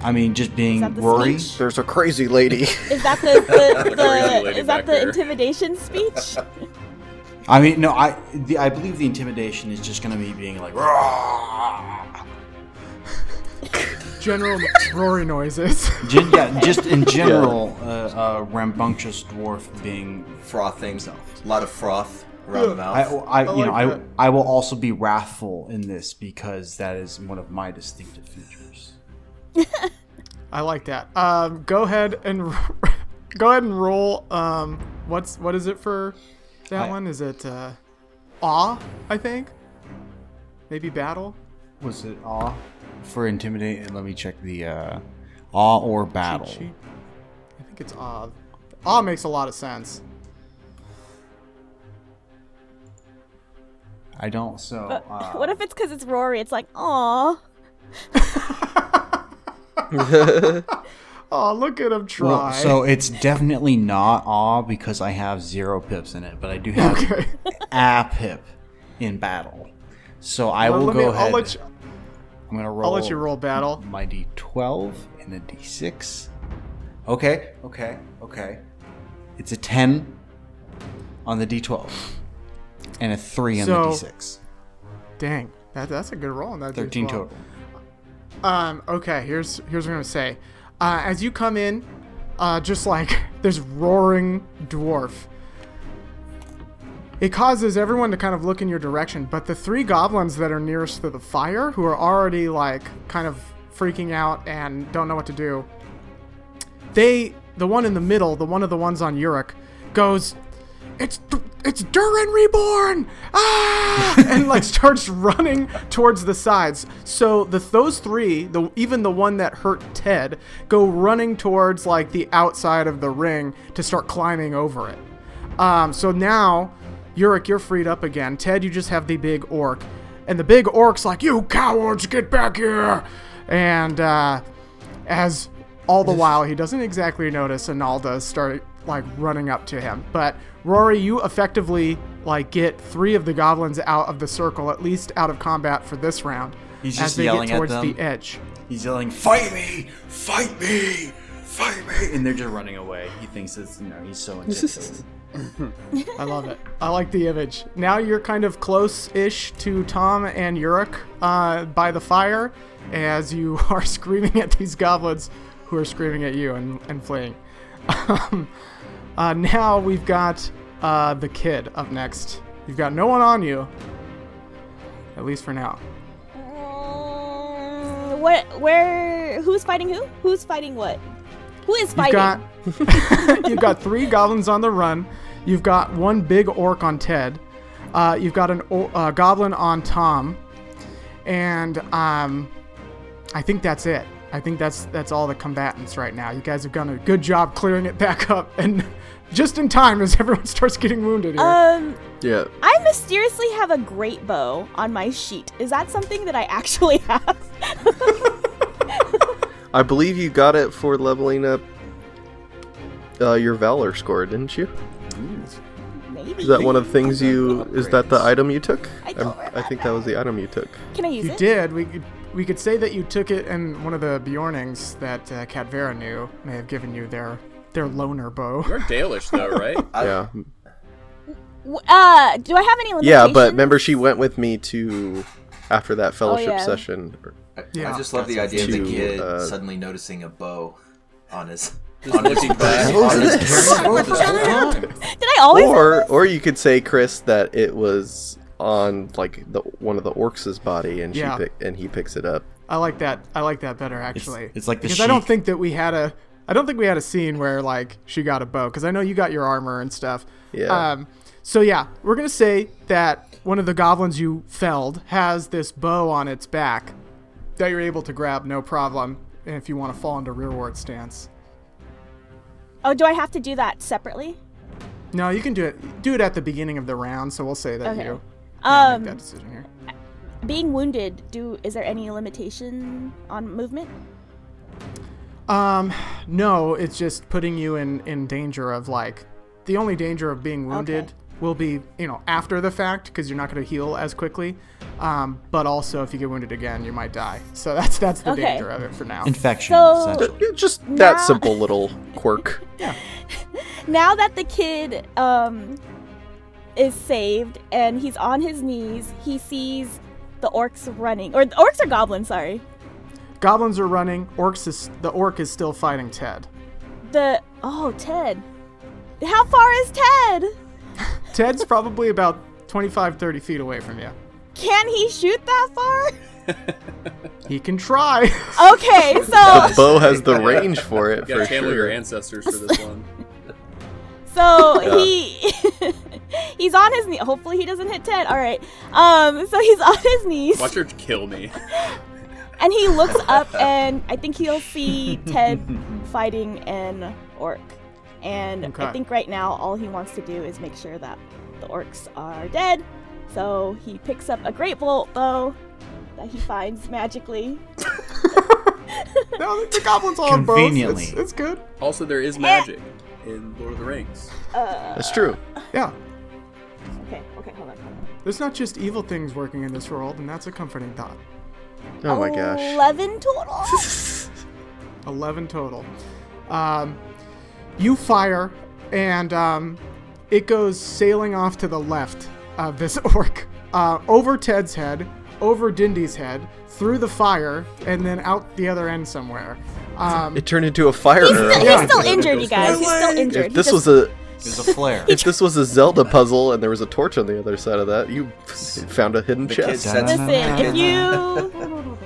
F: I mean, just being
E: that the
F: Rory.
E: speech?
C: There's a crazy lady.
E: Is that the, the, *laughs*
D: Crazy
E: the is that the
D: there.
E: intimidation speech? *laughs*
F: I mean, no, I the, I believe the intimidation is just gonna be being like, "Rah!"
A: General Rory noises. *laughs*
F: Gen- yeah, just in general, uh, uh, rambunctious dwarf being.
B: Frothing. A lot of froth around the mouth.
F: I, I, you
A: like
F: know, I. I will also be wrathful in this because that is one of my distinctive features.
A: I like that. Um, go ahead and *laughs* go ahead and roll. Um, what's what is it for that
F: I-
A: one? Is it uh, awe? I think. Maybe battle.
F: Was it awe for intimidate? And Let me check the uh, awe or battle.
A: Cheat sheet. I think it's awe. Awe makes a lot of sense.
F: I don't. So uh, *laughs*
E: what if it's because it's Rory? It's like, aw. *laughs* *laughs*
A: Oh, look at him try.
F: Well, so it's definitely not awe because I have zero pips in it, but I do have
A: okay.
F: a pip in battle. So I
A: Well,
F: will go
A: me,
F: ahead.
A: I'll let you.
F: I'm gonna roll.
A: I'll let you roll battle.
F: my d12 and a d6. Okay, okay, okay. It's a 10 on the d12 and a 3 on
A: So-
F: the d6.
A: Dang, that, that's a good roll on that.
F: 13
A: D12.
F: total.
A: Um, okay, here's here's what I'm gonna say. Uh, as you come in, uh, just like *laughs* this roaring dwarf, it causes everyone to kind of look in your direction. But the three goblins that are nearest to the fire, who are already like kind of freaking out and don't know what to do, they, the one in the middle, the one of the ones on Yurik, goes, "It's it's Durin reborn!" Ah! *laughs* and like starts running towards the sides. So the those three, the even the one that hurt Ted, go running towards like the outside of the ring to start climbing over it. Um, so now, Yurik, you're freed up again. Ted, you just have the big orc, and the big orc's like, "You cowards, get back here!" And uh, as all the while, he doesn't exactly notice Analda start like running up to him. But Rory, you effectively like get three of the goblins out of the circle, at least out of combat for this round.
F: He's just
A: as
F: just
A: they
F: yelling
A: get
F: at
A: towards
F: them.
A: the edge.
F: He's yelling, "Fight me! Fight me! Fight me!" And they're just running away. He thinks it's you know he's so *laughs* intense. *laughs*
A: I love it. I like the image. Now you're kind of close-ish to Tom and Yurik uh, by the fire, as you *laughs* are screaming at these goblins who are screaming at you and, and fleeing. Uh, now we've got uh, the kid up next. You've got no one on you, at least for now.
E: Mm, What? Where? Who's fighting who? Who's fighting what? Who is fighting?
A: You've got *laughs* you've got three goblins on the run. You've got one big orc on Ted. Uh, you've got an uh, goblin on Tom, and um, I think that's it. I think that's that's all the combatants right now. You guys have done a good job clearing it back up, and just in time as *laughs* everyone starts getting wounded here.
E: um,
C: Yeah.
E: I mysteriously have a great bow on my sheet. Is that something that I actually *laughs* have?
C: I believe you got it for leveling up uh, your Valor score, didn't you?
E: Maybe.
C: Is that one of the things you? Is that the item you took?
E: I
C: I'm-
E: don't
C: I think that was the item you took.
E: Can I use
A: you
E: it?
A: You did. We could we could say that you took it, and one of the Beornings that uh, Cat Vera knew may have given you their their loner bow.
D: You're Dalish though, *laughs* right?
B: I-
C: yeah.
E: Uh, do I have any limitations?
C: Yeah, but remember she went with me to after that fellowship
E: yeah.
C: session.
B: I,
A: Yeah.
B: I just love the idea of the kid
C: uh,
B: suddenly noticing a bow on his on his back.
D: back.
B: on his
F: What the hell?
E: Did I always?
C: Or or you could say Chris that it was on like the one of the orcs' body and she
A: Yeah.
C: pick, and he picks it up.
A: I like that. I like that better actually.
F: it's like the
A: because I don't think that we had a. I don't think we had a scene where like she got a bow because I know you got your armor and stuff.
C: Yeah.
A: Um. So yeah, we're gonna say that one of the goblins you felled has this bow on its back that you're able to grab no problem if you want to fall into rearward stance.
E: Oh, do I have to do that separately?
A: No, you can do it. Do it at the beginning of the round. So we'll say that
E: Okay.
A: you yeah,
E: Um,
A: make that decision here.
E: being wounded, do is there any limitation on movement?
A: Um, no, it's just putting you in in danger of like the only danger of being wounded
E: Okay.
A: will be you know after the fact because you're not going to heal as quickly. Um, but also if you get wounded again, you might die. So that's that's the
E: Okay.
A: danger of it for now.
F: Infection.
E: So-
F: essentially.
C: Yeah, Just that simple little quirk.
E: Yeah *laughs* now that the kid um is saved and he's on his knees, he sees the orcs running, or the orcs are goblins. Sorry,
A: Goblins are running. Orcs is the orc is still fighting Ted.
E: the oh Ted. How far is Ted? *laughs*
A: Ted's probably about 25, 30 feet away from you.
E: Can he shoot that far? *laughs*
A: He can try.
E: Okay, *laughs* so The
C: bow has the range for it
D: You
C: for
D: gotta channel your ancestors for this one.
E: So he *laughs* he's on his knee. Hopefully he doesn't hit Ted. All right. Um, so he's *laughs* on his knees
D: Watch her kill me. *laughs*
E: and he looks up and I think he'll see Ted fighting an orc. And
A: Okay.
E: I think right now all he wants to do is make sure that the orcs are dead. So he picks up a great bolt bow that he finds magically.
A: no, the goblins all have bows.
F: Conveniently.
A: It's, it's good.
D: Also, there is magic in Lord of the Rings.
C: That's true.
A: Yeah.
E: Okay, okay, hold on, hold on.
A: There's not just evil things working in this world, and that's a comforting thought.
C: Oh my gosh.
E: Eleven total. *laughs*
A: 11 total. Um, you fire, and um, it goes sailing off to the left of this *laughs* orc, uh, over Ted's head, over Dindy's head, through the fire, and then out the other end somewhere. Um,
C: It turned into a fire
E: He's still, he's still injured, you guys. He's still injured.
C: If this
E: just-
C: was a
F: There's a flare.
C: if this was a Zelda puzzle and there was a torch on the other side of that, you found a hidden
B: The
C: chest.
E: Listen, if you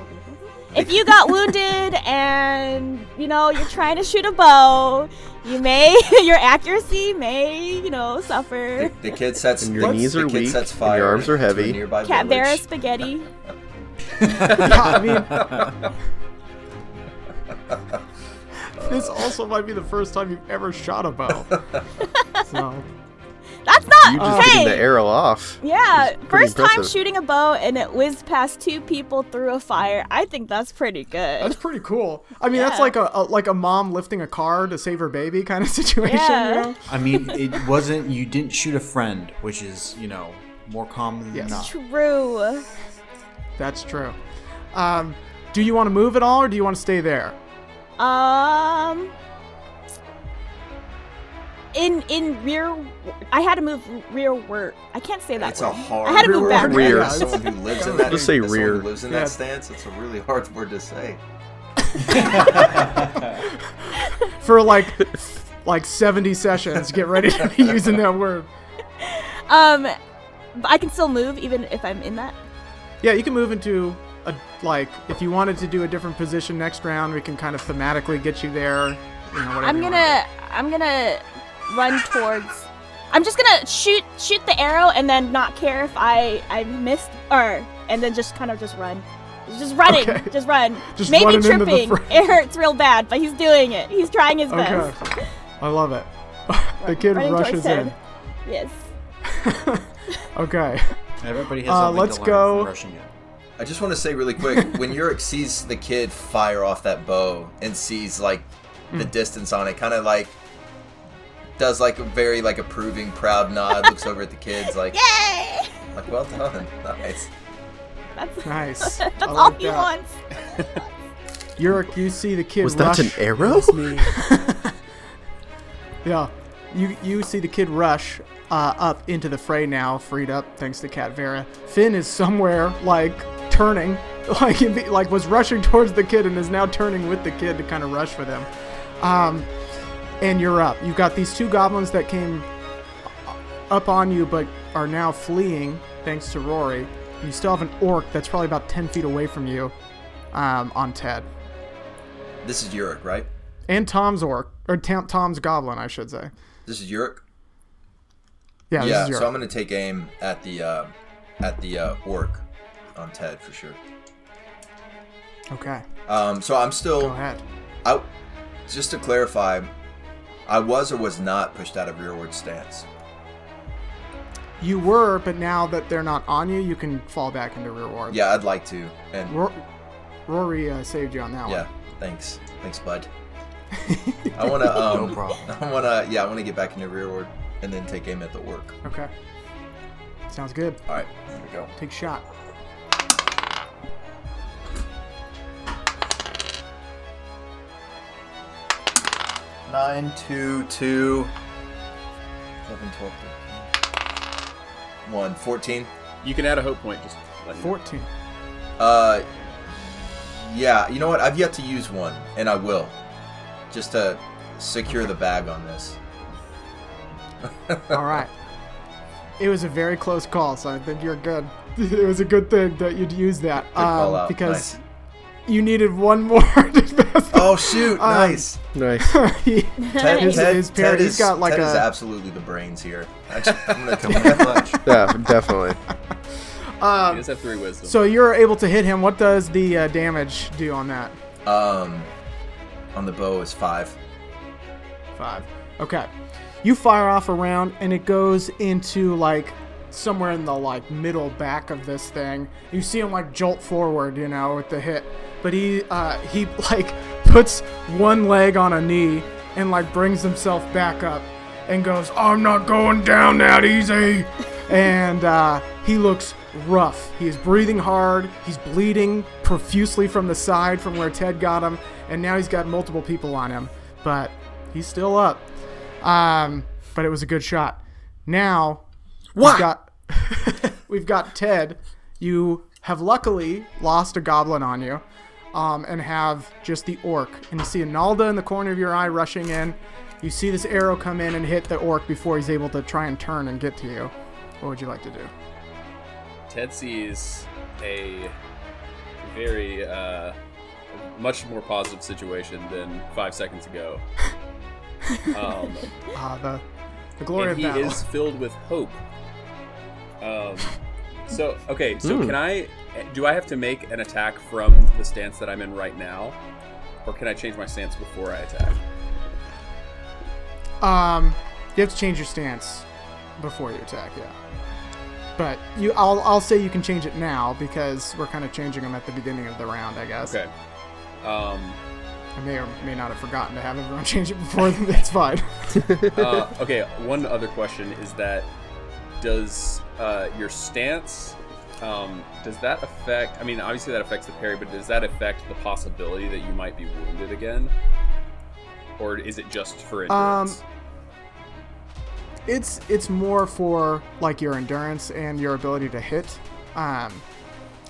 E: if you got wounded and you know you're trying to shoot a bow, you may *laughs* your accuracy may you know suffer.
B: The, the kid sets
C: And your
B: the-
C: knees
B: the
C: are
B: kid
C: weak,
B: sets
C: and your
B: fire
C: arms are heavy.
B: nearby
E: Cat
B: village.
E: Spaghetti.
A: Yeah, I mean, *laughs* this also might be the first time you've ever shot a bow. *laughs* So,
E: That's not
C: You just
E: hey.
C: getting the arrow off.
E: Yeah,
C: is pretty
E: first time shooting a bow and it whizzed past two people through a fire. I think that's pretty good.
A: that's pretty cool. I mean, that's like a, a like a mom lifting a car to save her baby kind of *laughs* situation.
E: Yeah.
A: You know?
F: I mean, it wasn't. You didn't shoot a friend, which is you know more common
A: Yes.
F: than not.
E: True.
A: That's true. Um, do you want to move at all, or do you want to stay there?
E: Um. In in rear, I had to move rear word. I can't say that.
B: It's
E: word.
B: a hard
E: I had to move
B: word.
E: back.
C: Rear.
B: As someone who lives in that,
C: Just say
B: as someone who
C: rear.
B: lives in
A: Yeah.
B: that stance. It's a really hard word to say. *laughs*
A: For like like 70 sessions, get ready to be using that word. *laughs*
E: Um, I can still move even if I'm in that.
A: Yeah, you can move into a like if you wanted to do a different position next round, we can kind of thematically get you there. You know, whatever
E: I'm gonna I'm gonna run towards. I'm just gonna shoot shoot the arrow and then not care if I I missed or and then just kind of just run. Just running,
A: Okay.
E: just run. *laughs*
A: Just
E: Maybe
A: running into the
E: tripping. *laughs* It hurts real bad, but he's doing it. He's trying his
A: do.
E: best.
A: I love it. *laughs* the kid
E: Running
A: rushes in.
E: Yes.
A: Okay.
F: Everybody has
A: Uh, let's
F: to learn
A: go-
F: from rushing it.
B: I just want to say really quick *laughs* when Yurik sees the kid fire off that bow and sees like the
A: Hmm.
B: distance on it, kind of like does like a very like approving, proud nod, looks over at the kids like *laughs*
E: Yay!
B: like well done, nice.
E: That's
A: Nice. *laughs*
E: that's
A: I
E: all
A: like
E: he
A: that.
E: wants.
A: Yurik, you see the kid
C: Was that an arrow?
A: Yeah, you you see the kid rush uh, up into the fray now, freed up thanks to Cat Vera. Finn is somewhere like turning, *laughs* like like was rushing towards the kid and is now turning with the kid to kind of rush for them. Um, and you're up. You've got these two goblins that came up on you, but are now fleeing thanks to Rory. You still have an orc that's probably about ten feet away from you, um, on Ted,
B: This is Yurik, right?
A: and Tom's orc or Tom's goblin, I should say.
B: This is Yurik.
A: Yeah, this
B: yeah, so I'm gonna take aim at the uh, at the uh, orc on Ted for sure.
A: okay.
B: Um, so I'm still
A: Go ahead.
B: I, just to clarify, I was or was not pushed out of rearward stance.
A: You were, but now that they're not on you, you can fall back into rearward.
B: Yeah, I'd like to. And
A: Ro- Rory uh, saved you on that one.
B: yeah, thanks, thanks, bud. I wanna *laughs* um,
F: No problem.
B: I wanna yeah, I wanna get back into rearward and then take aim at the orc.
A: one. Okay. Sounds good.
B: All right, here we go.
A: Take shot.
B: Nine, two, two. 11, 12, 13. 1, 14.
D: You can add a hope point. Just let me know.
A: 14.
B: Uh, yeah, you know what? I've yet to use one, and I will. Just to secure the bag on this.
A: All right. *laughs* It was a very close call, so I think you're good. *laughs* It was a good thing that you'd use that
B: Good call
A: um,
B: out.
A: because
B: Nice.
A: you needed one more *laughs* to pass.
B: Oh shoot!
A: Um,
B: nice.
C: Nice.
A: He-
B: Ted,
A: his-
B: Ted,
A: his parrot-
B: Ted
A: he's
B: is,
A: got like
B: Ted is absolutely the brains here. I just, I'm gonna come in clutch.
C: Yeah, definitely.
D: He
A: um,
D: does have three wisdom.
A: so you're able to hit him. What does the uh, damage do on that?
B: Um, on the bow is five.
A: Five. Okay. You fire off a round and it goes into like somewhere in the like middle back of this thing. You see him like jolt forward, you know, with the hit. But he uh he *laughs* like puts one leg on a knee and like brings himself back up and goes, I'm not going down that easy. *laughs* and uh, he looks rough. He is breathing hard. He's bleeding profusely from the side from where Ted got him, and now he's got multiple people on him. but he's still up. Um, but it was a good shot. Now
C: What?
A: we've got *laughs* we've got Ted. You have luckily lost a goblin on you, um, and have just the orc. And you see Analda in the corner of your eye rushing in. You see this arrow come in and hit the orc before he's able to try and turn and get to you. What would you like to do?
D: Ted sees a very uh, much more positive situation than five seconds ago. *laughs* Um,
A: Ah, the the glory
D: and
A: of
D: he
A: battle.
D: is filled with hope. Um, so okay, so
C: Hmm.
D: can I? Do I have to make an attack from the stance that I'm in right now, or can I change my stance before I attack?
A: Um, you have to change your stance before you attack. Yeah. But you, I'll, I'll say you can change it now because we're kind of changing them at the beginning of the round, I guess.
D: Okay. Um,
A: I may or may not have forgotten to have everyone *laughs* change it before. That's fine. *laughs*
D: uh, *laughs* okay. One other question is that does uh, your stance um, does that affect? I mean, obviously that affects the parry, but does that affect the possibility that you might be wounded again, or is it just for
A: Um,
D: endurance?
A: It's it's more for like your endurance and your ability to hit. Um,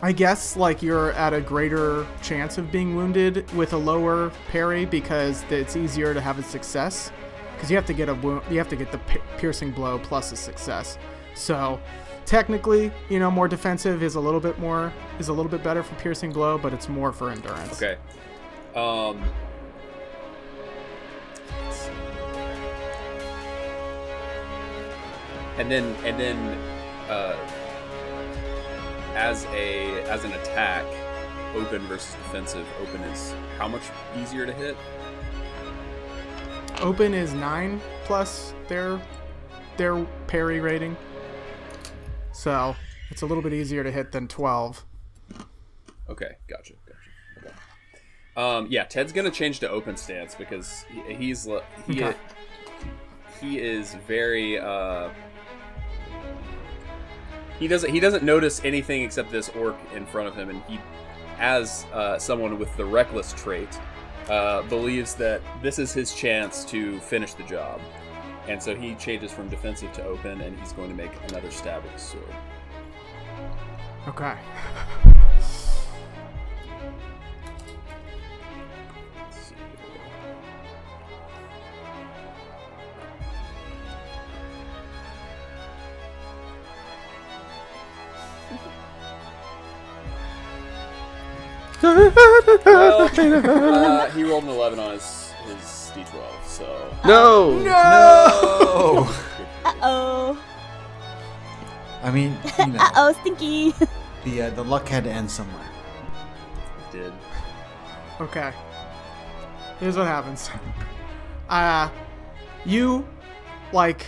A: I guess like you're at a greater chance of being wounded with a lower parry because it's easier to have a success because you have to get a wound, you have to get the pi- piercing blow plus a success. So technically, you know, more defensive is a little bit more is a little bit better for piercing blow, but it's more for endurance.
D: Okay. Um. And then, and then, uh, as a as an attack, open versus defensive. Open is how much easier to hit?
A: Open is nine plus their their parry rating. So it's a little bit easier to hit than twelve.
D: Okay, gotcha, gotcha. Okay. Um, yeah, Ted's gonna change to open stance because he, he's he
A: Okay.
D: he is very uh. He doesn't. He doesn't notice anything except this orc in front of him, and he, as uh, someone with the reckless trait, uh, believes that this is his chance to finish the job, and so he changes from defensive to open, and he's going to make another stab with his sword.
A: Okay. *laughs* *laughs*
D: Well, uh, he rolled an 11 on his, his d12, so.
C: no.
F: No.
E: Uh oh.
F: I mean, *laughs* you know,
E: Uh oh, stinky.
F: the uh, the luck had to end somewhere.
D: It did.
A: Okay. Here's what happens. Uh you like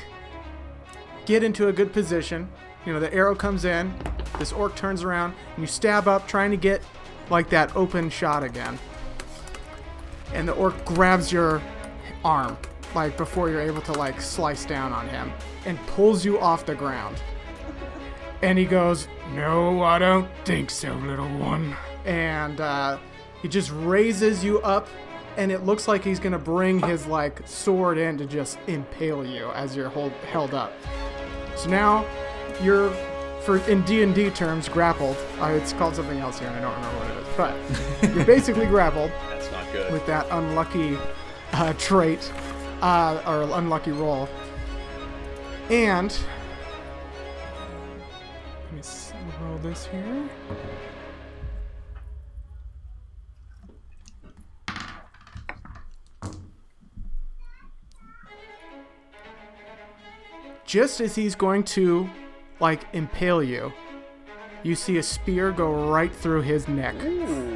A: get into a good position. You know, the arrow comes in, this orc turns around, and you stab up trying to get like that open shot again. And the orc grabs your arm like before you're able to like slice down on him and pulls you off the ground. And he goes, No, I don't think so, little one. And uh, he just raises you up, and it looks like he's gonna bring his like sword in to just impale you as you're hold, held up. So now you're, for in D and D terms, grappled. Uh, it's called something else here, and I don't remember what it is. But *laughs* you're basically grappled
D: That's not good.
A: with that unlucky uh, trait uh, or unlucky roll. And let me s- roll this here. Just as he's going to like impale you, you see a spear go right through his neck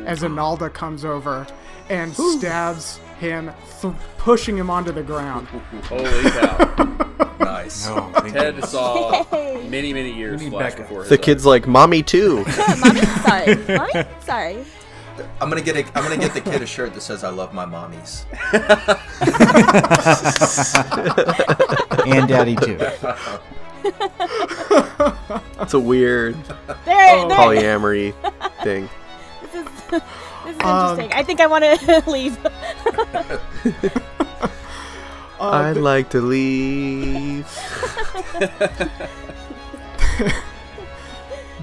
A: as Analda comes over and stabs him, th- pushing him onto the ground. *laughs*
D: Holy cow. *laughs*
B: Nice.
F: No,
D: Ted
F: goodness.
D: saw many, many years
F: We need
D: flash
F: backup.
D: before his
C: The
D: eyes.
C: kid's like, "Mommy too." *laughs*
E: Mommy, sorry. Mommy, sorry.
B: I'm gonna get a, I'm gonna get the kid a shirt that says "I love my mommies."
F: and daddy too.
C: It's a weird
E: There, there.
C: polyamory thing.
E: This is, this is
A: Um,
E: interesting. I think I want to *laughs* leave.
C: I'd like to leave. *laughs*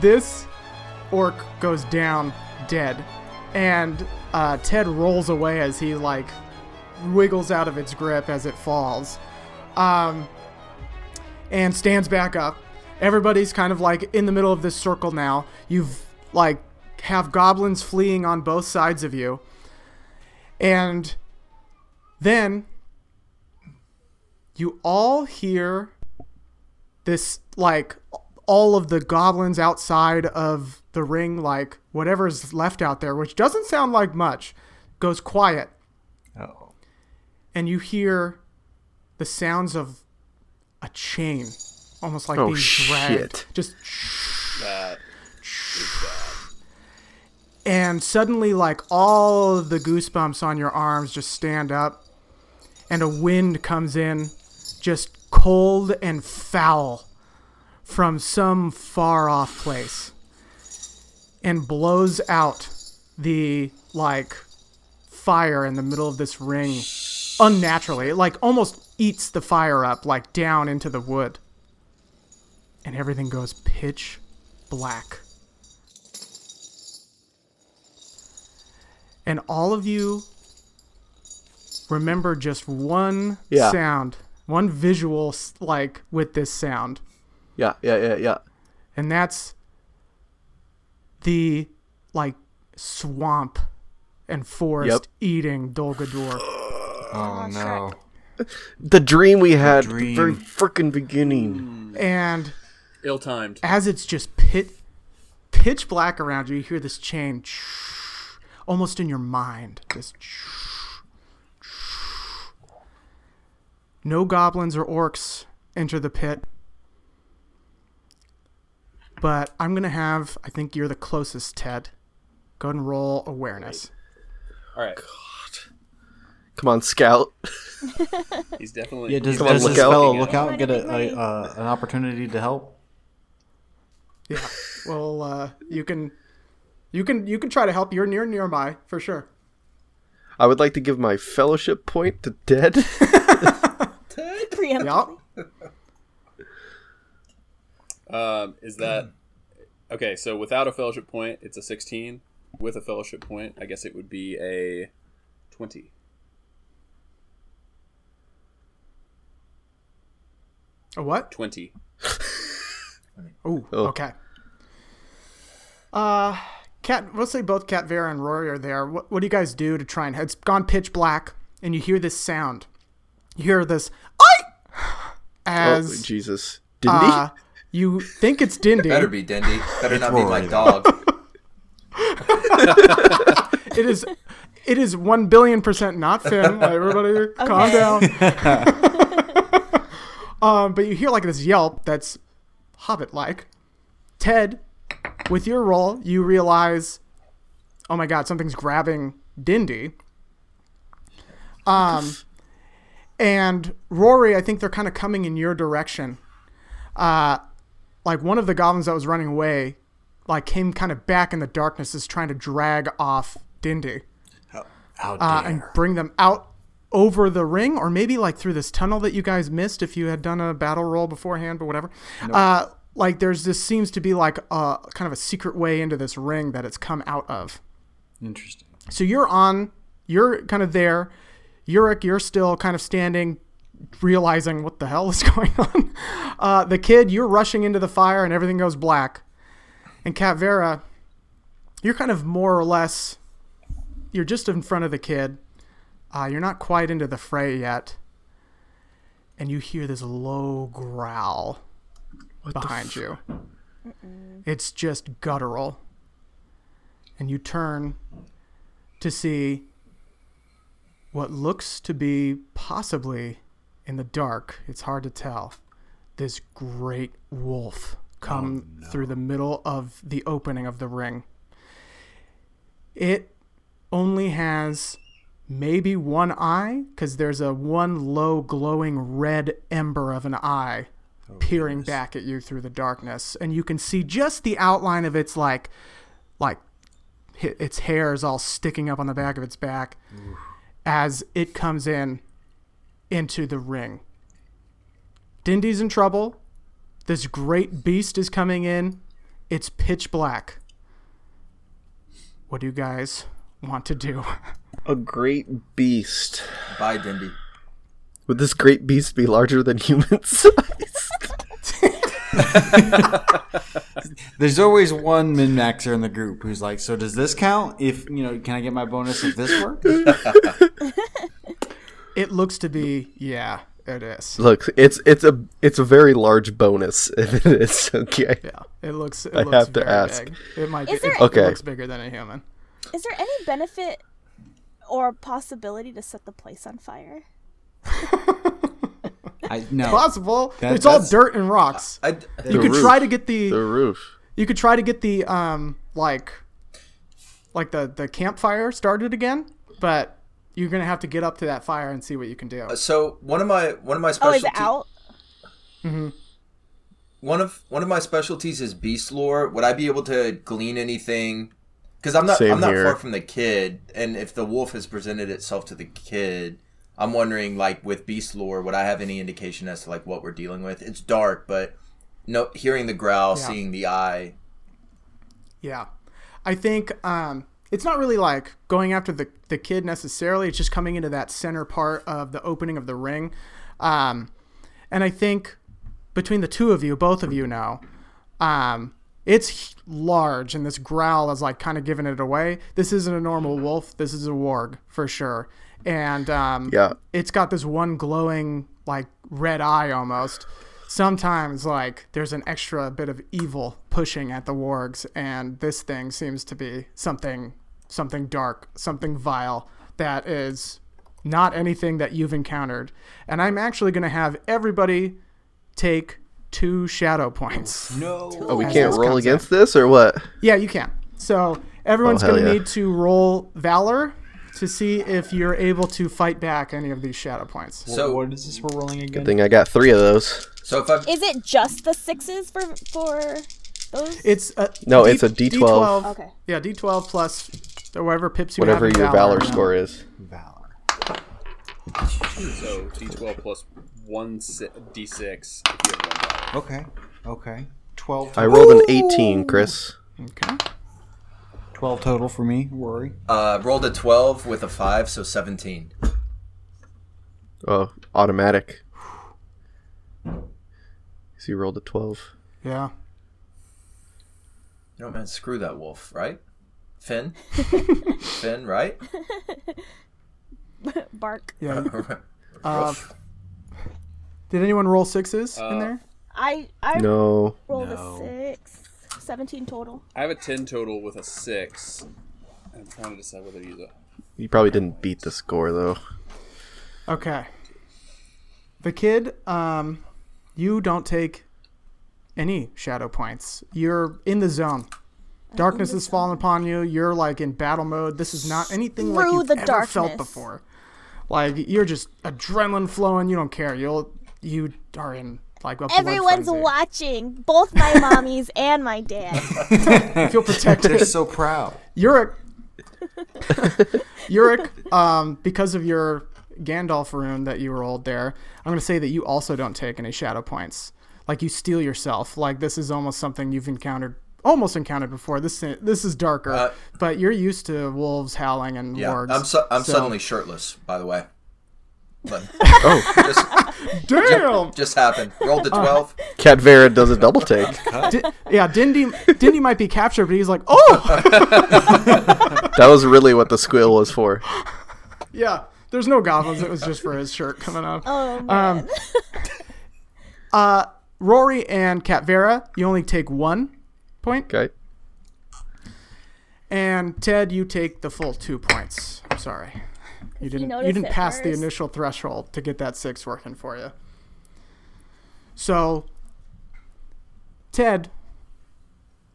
A: this orc goes down dead, and uh, Ted rolls away as he like wiggles out of its grip as it falls, um, and stands back up. Everybody's kind of like in the middle of this circle now. You've like have goblins fleeing on both sides of you, and then you all hear this like all of the goblins outside of the ring like whatever's left out there which doesn't sound like much goes quiet
F: Oh.
A: and you hear the sounds of a chain almost like
C: Oh,
A: being dragged
C: shit.
A: just
D: That is bad.
A: and suddenly like all of the goosebumps on your arms just stand up and a wind comes in just cold and foul from some far off place and blows out the like fire in the middle of this ring unnaturally it like almost eats the fire up like down into the wood and everything goes pitch black and all of you remember just one
C: Yeah.
A: sound, one visual like with this sound,
C: Yeah, yeah, yeah, yeah.
A: and that's the like swamp and forest
C: Yep.
A: eating Dolgador.
F: Oh, oh no.
C: The dream we had the
F: dream.
C: very freaking beginning. Hmm.
A: and
D: Ill timed.
A: as it's just pit pitch black around you, you hear this chain *sniffs* almost in your mind. This *sniffs* no goblins or orcs enter the pit. But I'm gonna have I think you're the closest, Ted. Go ahead and roll awareness.
D: All right.
C: Come on, Scout. *laughs*
D: He's definitely.
F: Yeah, does,
C: Come on,
F: does
C: look
F: this
C: out.
F: fellow
D: looking
F: look out get a, a uh, an opportunity to help?
A: Yeah. Well, uh, you can, you can, you can try to help. You're near nearby for sure.
C: I would like to give my fellowship point to Ted. *laughs*
E: Preemptively.
A: Yep. *laughs*
D: Um, is that okay? So without a fellowship point, it's a sixteen. With a fellowship point, I guess it would be a twenty.
A: A what?
D: Twenty. *laughs*
A: Ooh,
C: Oh.
A: okay. Uh, Cat. Let's say both Cat Vera and Rory are there. What, what do you guys do to try and? It's gone pitch black, and you hear this sound. You hear this. I.
C: oh,
A: As
C: Jesus. Didn't
A: uh, you think it's Dindy.
B: Better be Dindy. Better not be my dog. *laughs*
A: It is. It is one billion percent not Finn. Like, *laughs* Everybody, calm down. Um, but you hear like this yelp that's hobbit-like. Ted, with your roll, you realize, oh my god, something's grabbing Dindy. Um, and Rory, I think they're kind of coming in your direction. Uh, like one of the goblins that was running away, like came kind of back in the darkness, is trying to drag off Dindy
F: How
A: uh,
F: dare!
A: and bring them out over the ring, or maybe like through this tunnel that you guys missed if you had done a battle roll beforehand, but whatever. Uh, like there's this seems to be like a kind of a secret way into this ring that it's come out of.
F: Interesting.
A: So you're on, you're kind of there. Yurik, you're still kind of standing, realizing what the hell is *laughs* going on. Uh, the kid, you're rushing into the fire and everything goes black. And Cat Vera, you're kind of more or less, you're just in front of the kid. Uh, you're not quite into the fray yet. And you hear this low growl behind you. It's just guttural. And you turn to see what looks to be possibly in the dark, it's hard to tell, this great wolf come through the middle of the opening of the ring. It only has maybe one eye because there's a one low glowing red ember of an eye oh, peering back at you through the darkness and you can see just the outline of its like like its hair is all sticking up on the back of its back as it comes in into the ring. Dindy's in trouble. This great beast is coming in. It's pitch black. What do you guys want to do? *laughs*
C: A great beast.
B: Bye, Dindy.
C: Would this great beast be larger than human *laughs* size? *laughs*
F: There's always one min maxer in the group who's like, "So does this count? If you know, can I get my bonus if this works?" *laughs*
A: It looks to be, yeah, it is.
C: Look, it's it's a it's a very large bonus if it is. Okay.
A: Yeah, it looks. It
C: I
A: looks
C: have to ask.
A: Big. It might be.
E: There-
A: it,
C: Okay.
A: it looks bigger than a human.
E: Is there any benefit or possibility to set the place on fire? *laughs*
F: I no.
A: Possible.
F: That-
A: it's all dirt and rocks.
B: I,
A: you could
C: roof.
A: try to get the.
C: The roof.
A: You could try to get the um like, like the the campfire started again, but you're gonna have to get up to that fire and see what you can do.
B: so one of my one of my
E: Oh,
B: specialties.
E: is it out?
B: one of one of my specialties is beast lore. Would I be able to glean anything? Because I'm not
C: Same
B: I'm not
C: here.
B: far from the kid, and if the wolf has presented itself to the kid, I'm wondering like with beast lore, would I have any indication as to like what we're dealing with? It's dark, but no, hearing the growl,
A: Yeah.
B: seeing the eye.
A: Yeah. I think um, it's not really like going after the, the kid necessarily. It's just coming into that center part of the opening of the ring. Um, and I think between the two of you, both of you now, um, it's large and this growl is like kind of giving it away. This isn't a normal wolf. This is a warg for sure. And um,
C: Yeah.
A: it's got this one glowing like red eye almost sometimes like there's an extra bit of evil pushing at the wargs and this thing seems to be something something dark something vile that is not anything that you've encountered and i'm actually going to have everybody take two shadow points *laughs*
F: No.
C: Oh, we can't roll
A: comes
C: against this or what?
A: yeah you can so everyone's
C: Oh,
A: going to
C: yeah.
A: need to roll valor to see if you're able to fight back any of these shadow points
B: So
F: what is this we're rolling
C: I
F: again?
C: think I got three of those.
B: so if I've
E: Is it just the sixes for for those?
A: it's a
C: No, it's a D12.
E: Okay.
A: Yeah, D12 plus whatever pips you
C: Whatever
A: have in
C: your
A: Valor.
C: valor score is.
F: Valor.
D: So D12 plus one si- D6 if you have one die.
F: Okay. Okay. Twelve.
C: I rolled an 18, Chris.
A: Okay.
F: Twelve total for me. Rory.
B: uh, rolled a twelve with a five, so seventeen.
C: Oh, automatic. So you rolled a 12.
A: Yeah.
B: You know, man, screw that wolf, right? Finn, *laughs* Finn, right?
E: Bark.
A: Yeah. *laughs* Uh, did anyone roll sixes in
D: Uh,
A: there?
E: I I
C: No.
E: rolled
F: No.
E: a six. Seventeen total.
D: I have a 10 total with a 6. I'm trying to decide whether to use a.
C: You probably didn't beat the score, though.
A: Okay. The kid, um, you don't take any shadow points. You're in the zone. Darkness has fallen upon you. You're like in battle mode. This is not anything like
E: Through
A: you've
E: the
A: ever felt before. Like you're just adrenaline flowing. You don't care. You'll you are in like a
E: Everyone's watching. Both my *laughs* mommies and my dad.
A: You *laughs* feel protected.
F: They're so proud.
A: Yurik, *laughs* Yurik, um, because of your Gandalf rune that you rolled there, I'm going to say that you also don't take any shadow points. Like you steel yourself. Like this is almost something you've encountered, almost encountered before. This this is darker,
B: Uh,
A: but you're used to wolves howling and
B: Yeah,
A: wargs.
B: I'm su- I'm
A: so-
B: suddenly shirtless, by the way. But *laughs*
C: Oh,
B: just,
A: damn.
B: just happened. Rolled a twelve.
C: Cat Vera does a double take. *laughs*
A: Di- yeah, Dindy *laughs* Dindy might be captured, but he's like, oh,
C: That was really what the squill was for.
A: yeah. There's no goblins. It was just for his shirt coming up.
E: Oh man.
A: Um, uh, Rory and Cat Vera, you only take one point,
C: Okay.
A: and Ted, you take the full two points. I'm sorry, you didn't. You, didn't pass the initial threshold to get that six working for you. So, Ted,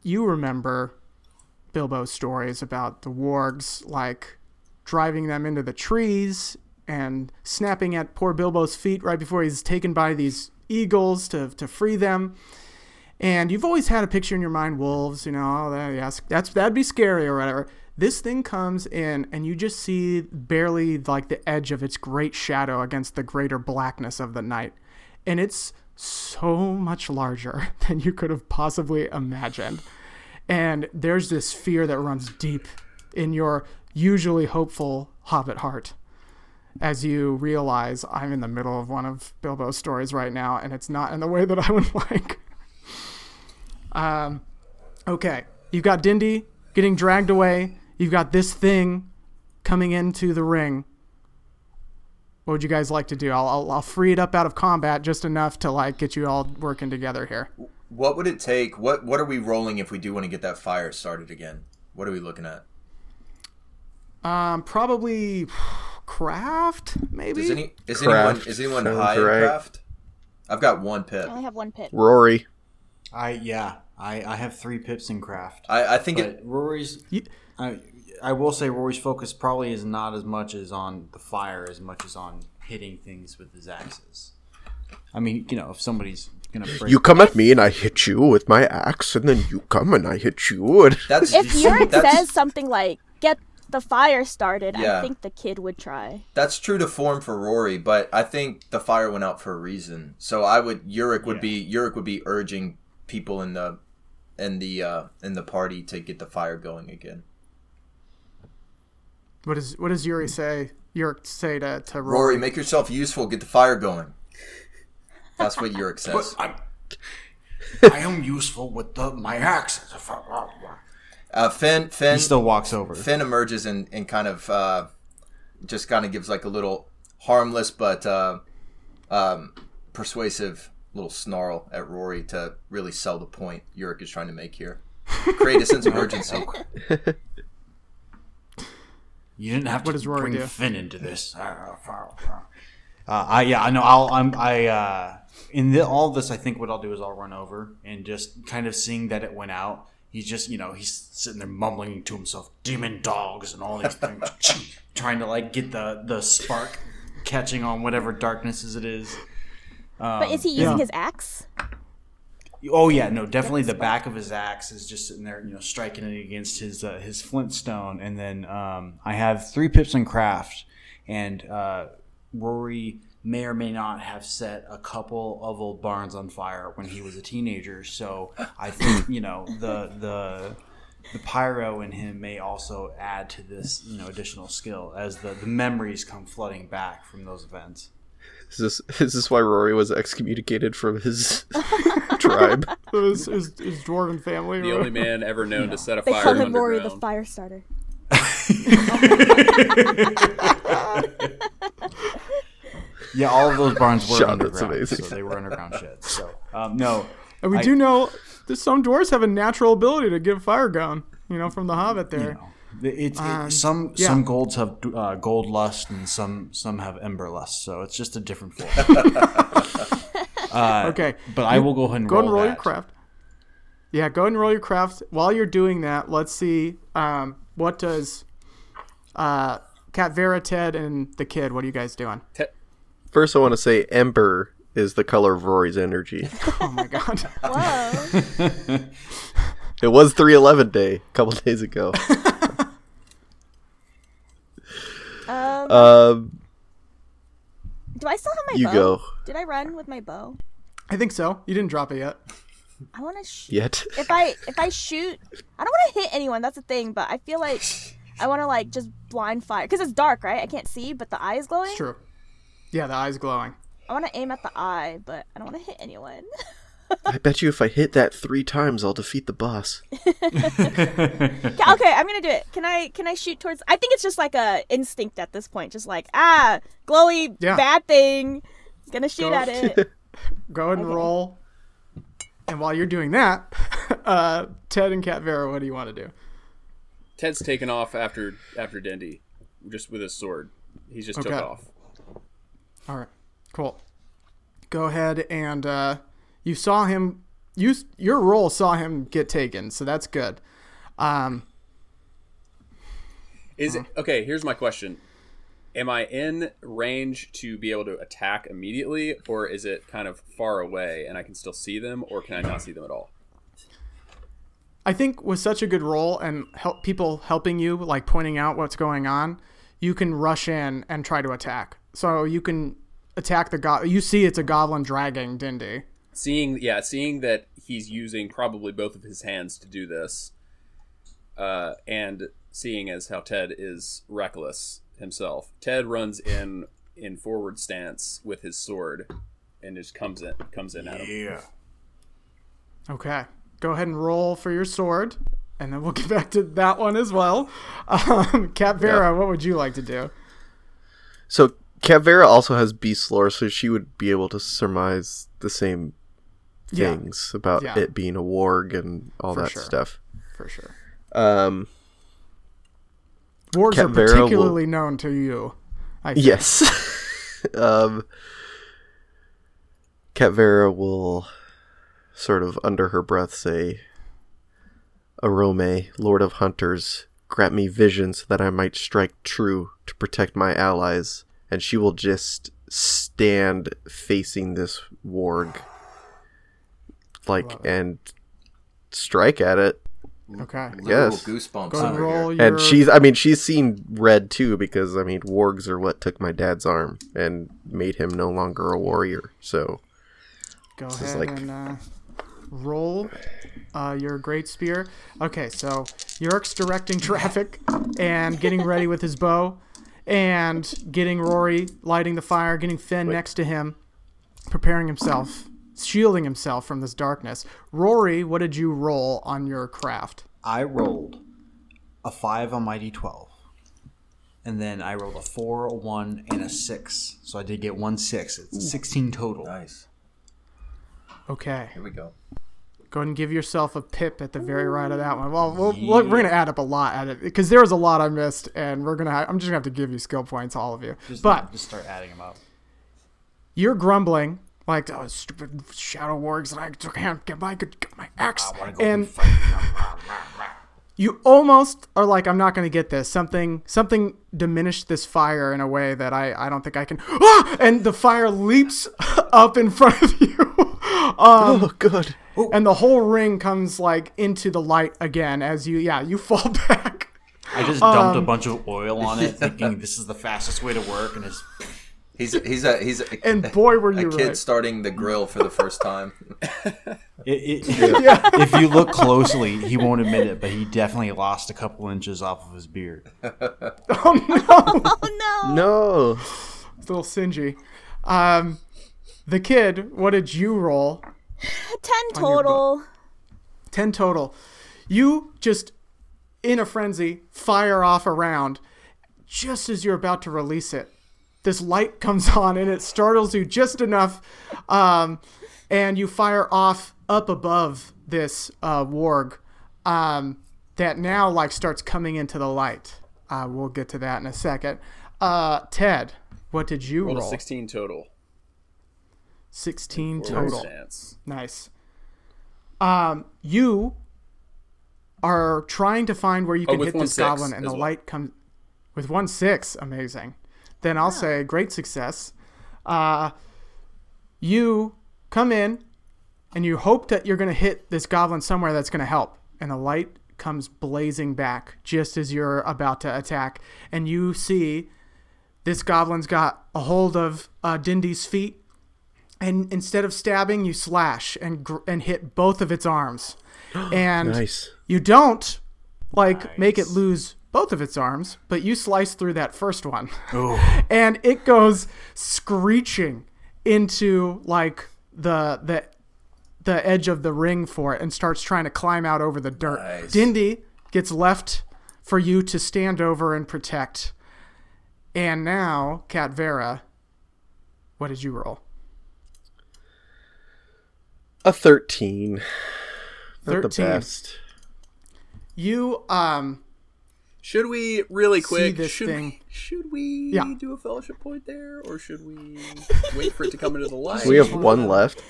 A: you remember Bilbo's stories about the wargs, like driving them into the trees and snapping at poor Bilbo's feet right before he's taken by these eagles to, to free them. And you've always had a picture in your mind, wolves, you know, that, yes, that's that'd be scary or whatever. This thing comes in, and you just see barely like the edge of its great shadow against the greater blackness of the night. And it's so much larger *laughs* than you could have possibly imagined. And there's this fear that runs deep in your usually hopeful hobbit heart as you realize I'm in the middle of one of Bilbo's stories right now, and it's not in the way that I would *laughs* like. um, okay, you've got Dindy getting dragged away. You've got this thing coming into the ring. What would you guys like to do? I'll, I'll, I'll free it up out of combat just enough to like get you all working together here.
B: What would it take? What What are we rolling if we do want to get that fire started again? What are we looking at?
A: Um, probably craft, maybe.
B: Does any is
C: Craft
B: anyone is anyone
C: sounds
B: high in
C: right.
B: craft? I've got one pip.
E: I only have one pit.
C: Rory.
F: I yeah, I I have three pips in craft.
B: I, I think
F: But
B: it.
F: Rory's,
A: You-
F: I, I will say Rory's focus probably is not as much as on the fire as much as on hitting things with his axes. I mean, you know, if somebody's gonna break,
C: You come at me and I hit you with my axe, and then you come and I hit you. And *laughs*
B: That's
E: If Yurik
B: that's,
E: says something like "get the fire started,"
B: Yeah.
E: I think the kid would try.
B: that's true to form for Rory, but I think the fire went out for a reason. So I would Yurik would be Yurik would be urging people in the in the uh, in the party to get the fire going again.
A: What does what does Yuri say? Yuri say to to Rory?
B: Rory, make yourself useful. Get the fire going. That's what Yurik says.
F: I'm, I am useful with the my axe.
B: Uh, Finn Finn
F: He still walks over.
B: Finn emerges and, and kind of uh, just kind of gives like a little harmless but uh, um, persuasive little snarl at Rory to really sell the point Yurik is trying to make here. Create a sense of urgency. *laughs*
F: You didn't have to
A: What does Rory
F: bring
A: do?
F: Finn into this. *laughs* Uh, I yeah, I know. I'll I'm I uh, in the, all this. I think what I'll do is I'll run over and just kind of seeing that it went out. He's just you know he's sitting there mumbling to himself, "Demon dogs" and all these *laughs* things, trying to like get the the spark catching on whatever darknesses it is. Um,
E: But is he using
A: yeah.
E: his axe?
F: Oh yeah, no, definitely the back of his axe is just sitting there, you know, striking it against his uh, his flintstone, and then um, I have three pips in craft, and uh, Rory may or may not have set a couple of old barns on fire when he was a teenager. So I think you know the the the pyro in him may also add to this you know additional skill as the, the memories come flooding back from those events.
C: Is this *laughs* is this why Rory was excommunicated from his *laughs* tribe? *laughs*
A: his, his, his dwarven family.
D: The only man ever known to set a
E: They
D: fire
E: call him Rory the fire starter.
F: Yeah, all of those barns were
C: Sean, that's
F: underground,
C: amazing.
F: so they were underground sheds. So um, no,
A: and we
F: I-
A: do know that some dwarves have a natural ability to get fire going. You know, from the Hobbit there.
F: you know, it's it-
A: Um,
F: some
A: yeah.
F: some golds have uh, gold lust and some some have ember lust. So it's just a different form. *laughs* uh,
A: Okay,
F: but I will go ahead and
A: go
F: roll,
A: and roll your craft. Yeah, go ahead and roll your craft. While you're doing that, let's see um, what does uh, Cat Vera, Ted, and the kid. What are you guys doing?
C: First, I want to say ember is the color of Rory's energy. *laughs*
A: Oh my god.
E: Whoa. *laughs*
C: It was 311 day a couple days ago.
E: Um,
C: Um,
E: do I still have my
C: you
E: bow?
C: go.
E: Did I run with my bow?
A: I think so. You didn't drop it yet.
E: I want to. Sh-
C: yet.
E: if I if I shoot, I don't want to hit anyone. That's the thing. But I feel like I want to like just blind fire because it's dark, right? I can't see, but the eye is glowing.
A: It's true. Yeah, the eye's glowing.
E: I want to aim at the eye, but I don't want to hit anyone. *laughs*
C: I bet you if I hit that three times, I'll defeat the boss. *laughs*
E: okay, I'm gonna do it. Can I can I shoot towards? I think it's just like a instinct at this point. Just like ah, glowy
A: Yeah.
E: bad thing. Gonna shoot
A: Go.
E: at it. *laughs*
A: Go ahead and
E: Okay.
A: roll. And while you're doing that, *laughs* uh, Ted and Cat Vera, what do you want to do?
D: Ted's taken off after after Dindy, just with his sword. He's just took
A: Okay.
D: off.
A: All right, cool. Go ahead and uh, you saw him. You your roll saw him get taken, so that's good. Um,
D: Is
A: Uh-huh.
D: it okay? Here's my question: Am I in range to be able to attack immediately, or is it kind of far away and I can still see them, or can I not see them at all?
A: I think with such a good role and help people helping you, like pointing out what's going on, you can rush in and try to attack. So you can attack the go- You see, it's a goblin dragging Dindy.
D: Seeing yeah seeing that he's using probably both of his hands to do this uh, and seeing as how ted is reckless himself ted runs in in forward stance with his sword and just comes in comes in at him
F: Yeah.
A: Okay. Go ahead and roll for your sword, and then we'll *laughs* get back to that one as well. Um, Cat Vera, what would you like to do?
C: So Cat-Vera also has beast lore, so she would be able to surmise the same
A: Yeah.
C: things about
A: Yeah.
C: it being a warg and all
A: For
C: that
A: sure.
C: stuff.
A: For sure.
C: Um,
A: Wargs
C: Cat
A: are
C: Vera will-
A: particularly known to you. I think.
C: yes. *laughs* um, will sort of under her breath say, Arome, Lord of Hunters, grant me visions that I might strike true to protect my allies. And she will just stand facing this warg, like,
A: Love
C: and strike at it.
A: Okay.
C: Yes.
B: Goosebumps
A: Go and
B: over
A: roll
B: here.
C: And she's, I mean, she's seen red too because, I mean, wargs are what took my dad's arm and made him no longer a warrior. So,
A: Go ahead
C: like-
A: and uh, roll uh, your great spear. Okay, so Yurk's directing *laughs* traffic and getting ready with his bow, and getting Rory lighting the fire, getting Finn next to him, preparing himself, shielding himself from this darkness. Rory, what did you roll on your craft?
F: I rolled a five on my d12, and then I rolled a four, a one, and a six. So I did get one six. It's sixteen total.
B: Nice.
A: Okay,
B: Here we go.
A: go ahead and give yourself a pip at the very right of that one. Well, we'll look, we're gonna add up a lot at it because there was a lot I missed, and we're gonna. I'm just gonna have to give you skill points, all of you.
F: Just,
A: but
F: just start adding them up.
A: you're grumbling like oh stupid shadow wargs and I can't get my get my axe. And you almost are like I'm not going to get this. Something something diminished this fire in a way that I I don't think I can. Ah! and the fire leaps *laughs* up in front of you. *laughs* Um
C: oh, good.
A: and the whole ring comes like into the light again as you yeah you *laughs* fall back.
F: I just dumped
A: Um,
F: a bunch of oil on it, thinking this is the fastest way to work, and it's
B: He's he's a he's a,
A: and boy were you a
B: kid
A: right
B: starting the grill for the first time. *laughs*
F: It, it, *laughs* If you look closely, he won't admit it, but he definitely lost a couple inches off of his beard. *laughs*
A: oh no
E: Oh no!
C: No.
A: it's a little singy um the kid what did you roll
E: Ten total.
A: 10 total. You just, in a frenzy, fire off a round. Just as you're about to release it, this light comes *laughs* on and it startles you just enough. Um, and you fire off up above this uh, warg um, that now like starts coming into the light. Uh, we'll get to that in a second. Uh, Ted, what did you roll?
D: 16 total
A: 16 total. Nice. Um, you are trying to find where you
D: Oh,
A: can
D: with
A: hit this goblin, and the
D: well.
A: light comes with one six. Amazing. Then I'll say great success. Uh, you come in, and you hope that you're going to hit this goblin somewhere that's going to help, and the light comes blazing back just as you're about to attack, and you see this goblin's got a hold of uh, Dindy's feet and instead of stabbing, you slash and gr- and hit both of its arms, *gasps* and
C: Nice.
A: you don't like make it lose both of its arms, but you slice through that first one, *laughs* and it goes screeching into like the the the edge of the ring for it and starts trying to climb out over the dirt.
B: Nice.
A: Dindy gets left for you to stand over and protect. And now, Cat Vera, what did you roll?
C: A 13. Not the best.
A: You um
D: Should we really quick?
A: this
D: should,
A: thing.
D: should we
A: Yeah.
D: do a fellowship point there, or should we *laughs* wait for it to come into the light?
C: We have one left.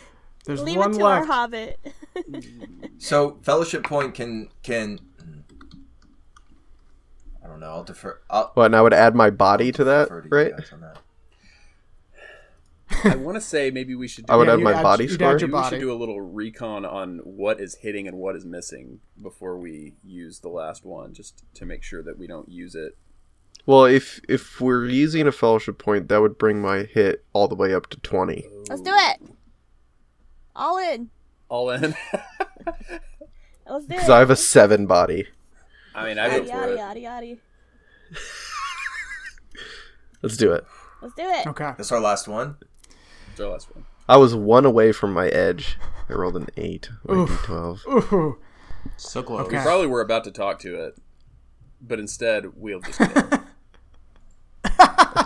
A: there's
E: Leave
A: one
E: it to
A: left.
E: our hobbit. *laughs*
B: So fellowship point can can. I don't know. I'll defer. I'll
C: What, and I would add my body to that,
B: defer to
C: right?
B: that.
D: I want to say maybe we should. Do,
C: I would
A: Yeah,
C: have my
A: add-
C: body
A: you'd
C: score.
A: add your
D: we should do a little recon on what is hitting and what is missing before we use the last one, just to make sure that we don't use it.
C: Well, if if we're using a fellowship point, that would bring my hit all the way up to twenty.
E: Let's do it. All in.
D: All in. *laughs*
E: Let's do it. Because.
C: I have a seven body.
D: I mean, I go
E: Yaddy
D: for
E: yaddy
D: it.
E: yaddy yaddy. *laughs*
C: Let's do it.
E: Let's do it.
A: Okay.
B: That's our last one.
D: It's our last one.
C: I was one away from my edge. I rolled an eight. My
A: Oof.
C: D12.
A: Ooh.
F: So close.
A: Okay.
D: We probably were about to talk to it, but instead we'll just.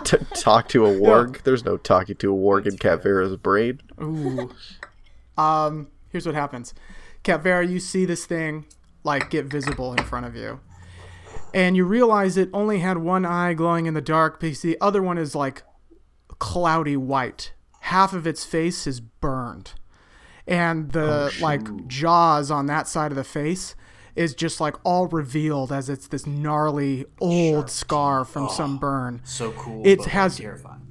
C: T- *laughs* talk to a warg? There's no talking to a warg in Cat Vera's brain.
A: Ooh. Um, here's what happens. Cat Vera, you see this thing like get visible in front of you. And you realize it only had one eye glowing in the dark because the other one is like cloudy white. Half of its face is burned. And the oh, like jaws on that side of the face is just like all revealed as it's this gnarly old scar from oh, some burn.
F: So cool.
A: It
F: but,
A: has-
F: terrifying.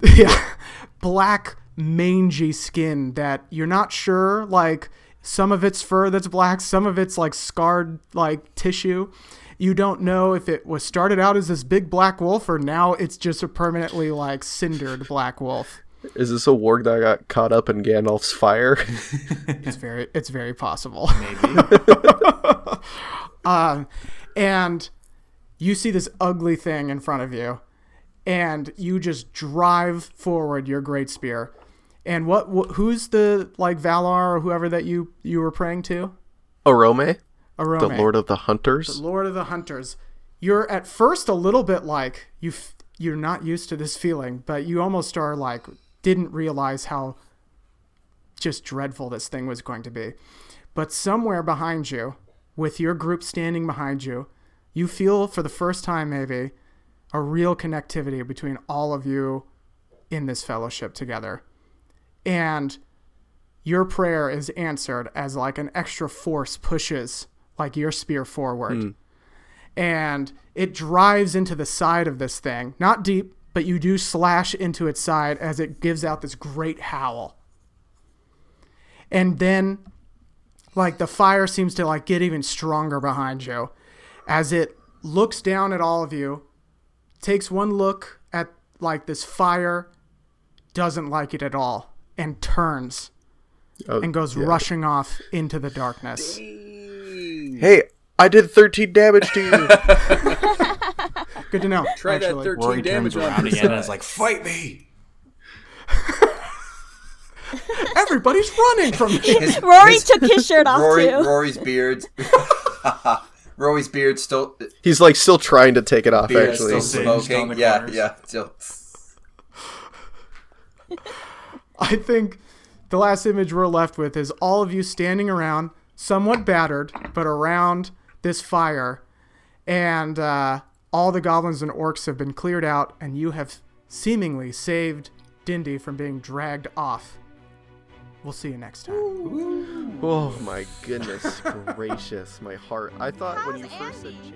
F: *laughs*
A: yeah, black mangy skin that you're not sure like some of it's fur that's black, some of it's like scarred like tissue. You don't know if it was started out as this big black wolf or now it's just a permanently like cindered black wolf.
C: Is this a warg that got caught up in Gandalf's fire? *laughs*
A: It's very it's very possible.
F: Maybe. *laughs*
A: Um, and you see this ugly thing in front of you, and you just drive forward your great spear. And what, wh- who's the like Valar or whoever that you you were praying to?
C: Orome,
A: Arome,
C: the Lord of the Hunters.
A: The Lord of the Hunters. You're at first a little bit like you f- you're not used to this feeling, but you almost are like didn't realize how just dreadful this thing was going to be. But somewhere behind you, with your group standing behind you, you feel for the first time maybe a real connectivity between all of you in this fellowship together. And your prayer is answered as like an extra force pushes like your spear forward. Hmm. And it drives into the side of this thing. Not deep, but you do slash into its side as it gives out this great howl. And then like the fire seems to like get even stronger behind you as it looks down at all of you, takes one look at like this fire, doesn't like it at all, and turns
C: Oh,
A: and goes
C: yeah.
A: rushing off into the darkness.
C: Hey, I did 13 damage to you. *laughs*
A: Good to know. *laughs*
D: Try that 13
F: Rory
D: damage
F: turns
D: on
F: around again and
D: side.
F: is like, *laughs* "Fight me!" *laughs*
A: Everybody's running from me.
B: His-
E: Rory
B: his-
E: took his shirt off
B: Rory,
E: too.
B: Rory's beard. Rory's beard still
C: He's like still trying to take it off,
B: beard
C: actually.
B: still smoking. Yeah,
F: corners.
B: yeah. Still.
A: I think the last image we're left with is all of you standing around, somewhat battered, but around this fire, and uh, all the goblins and orcs have been cleared out, and you have seemingly saved Dindy from being dragged off. We'll see you next time.
C: Oh my goodness *laughs* gracious, my heart. I thought when you
E: How's
C: first said change.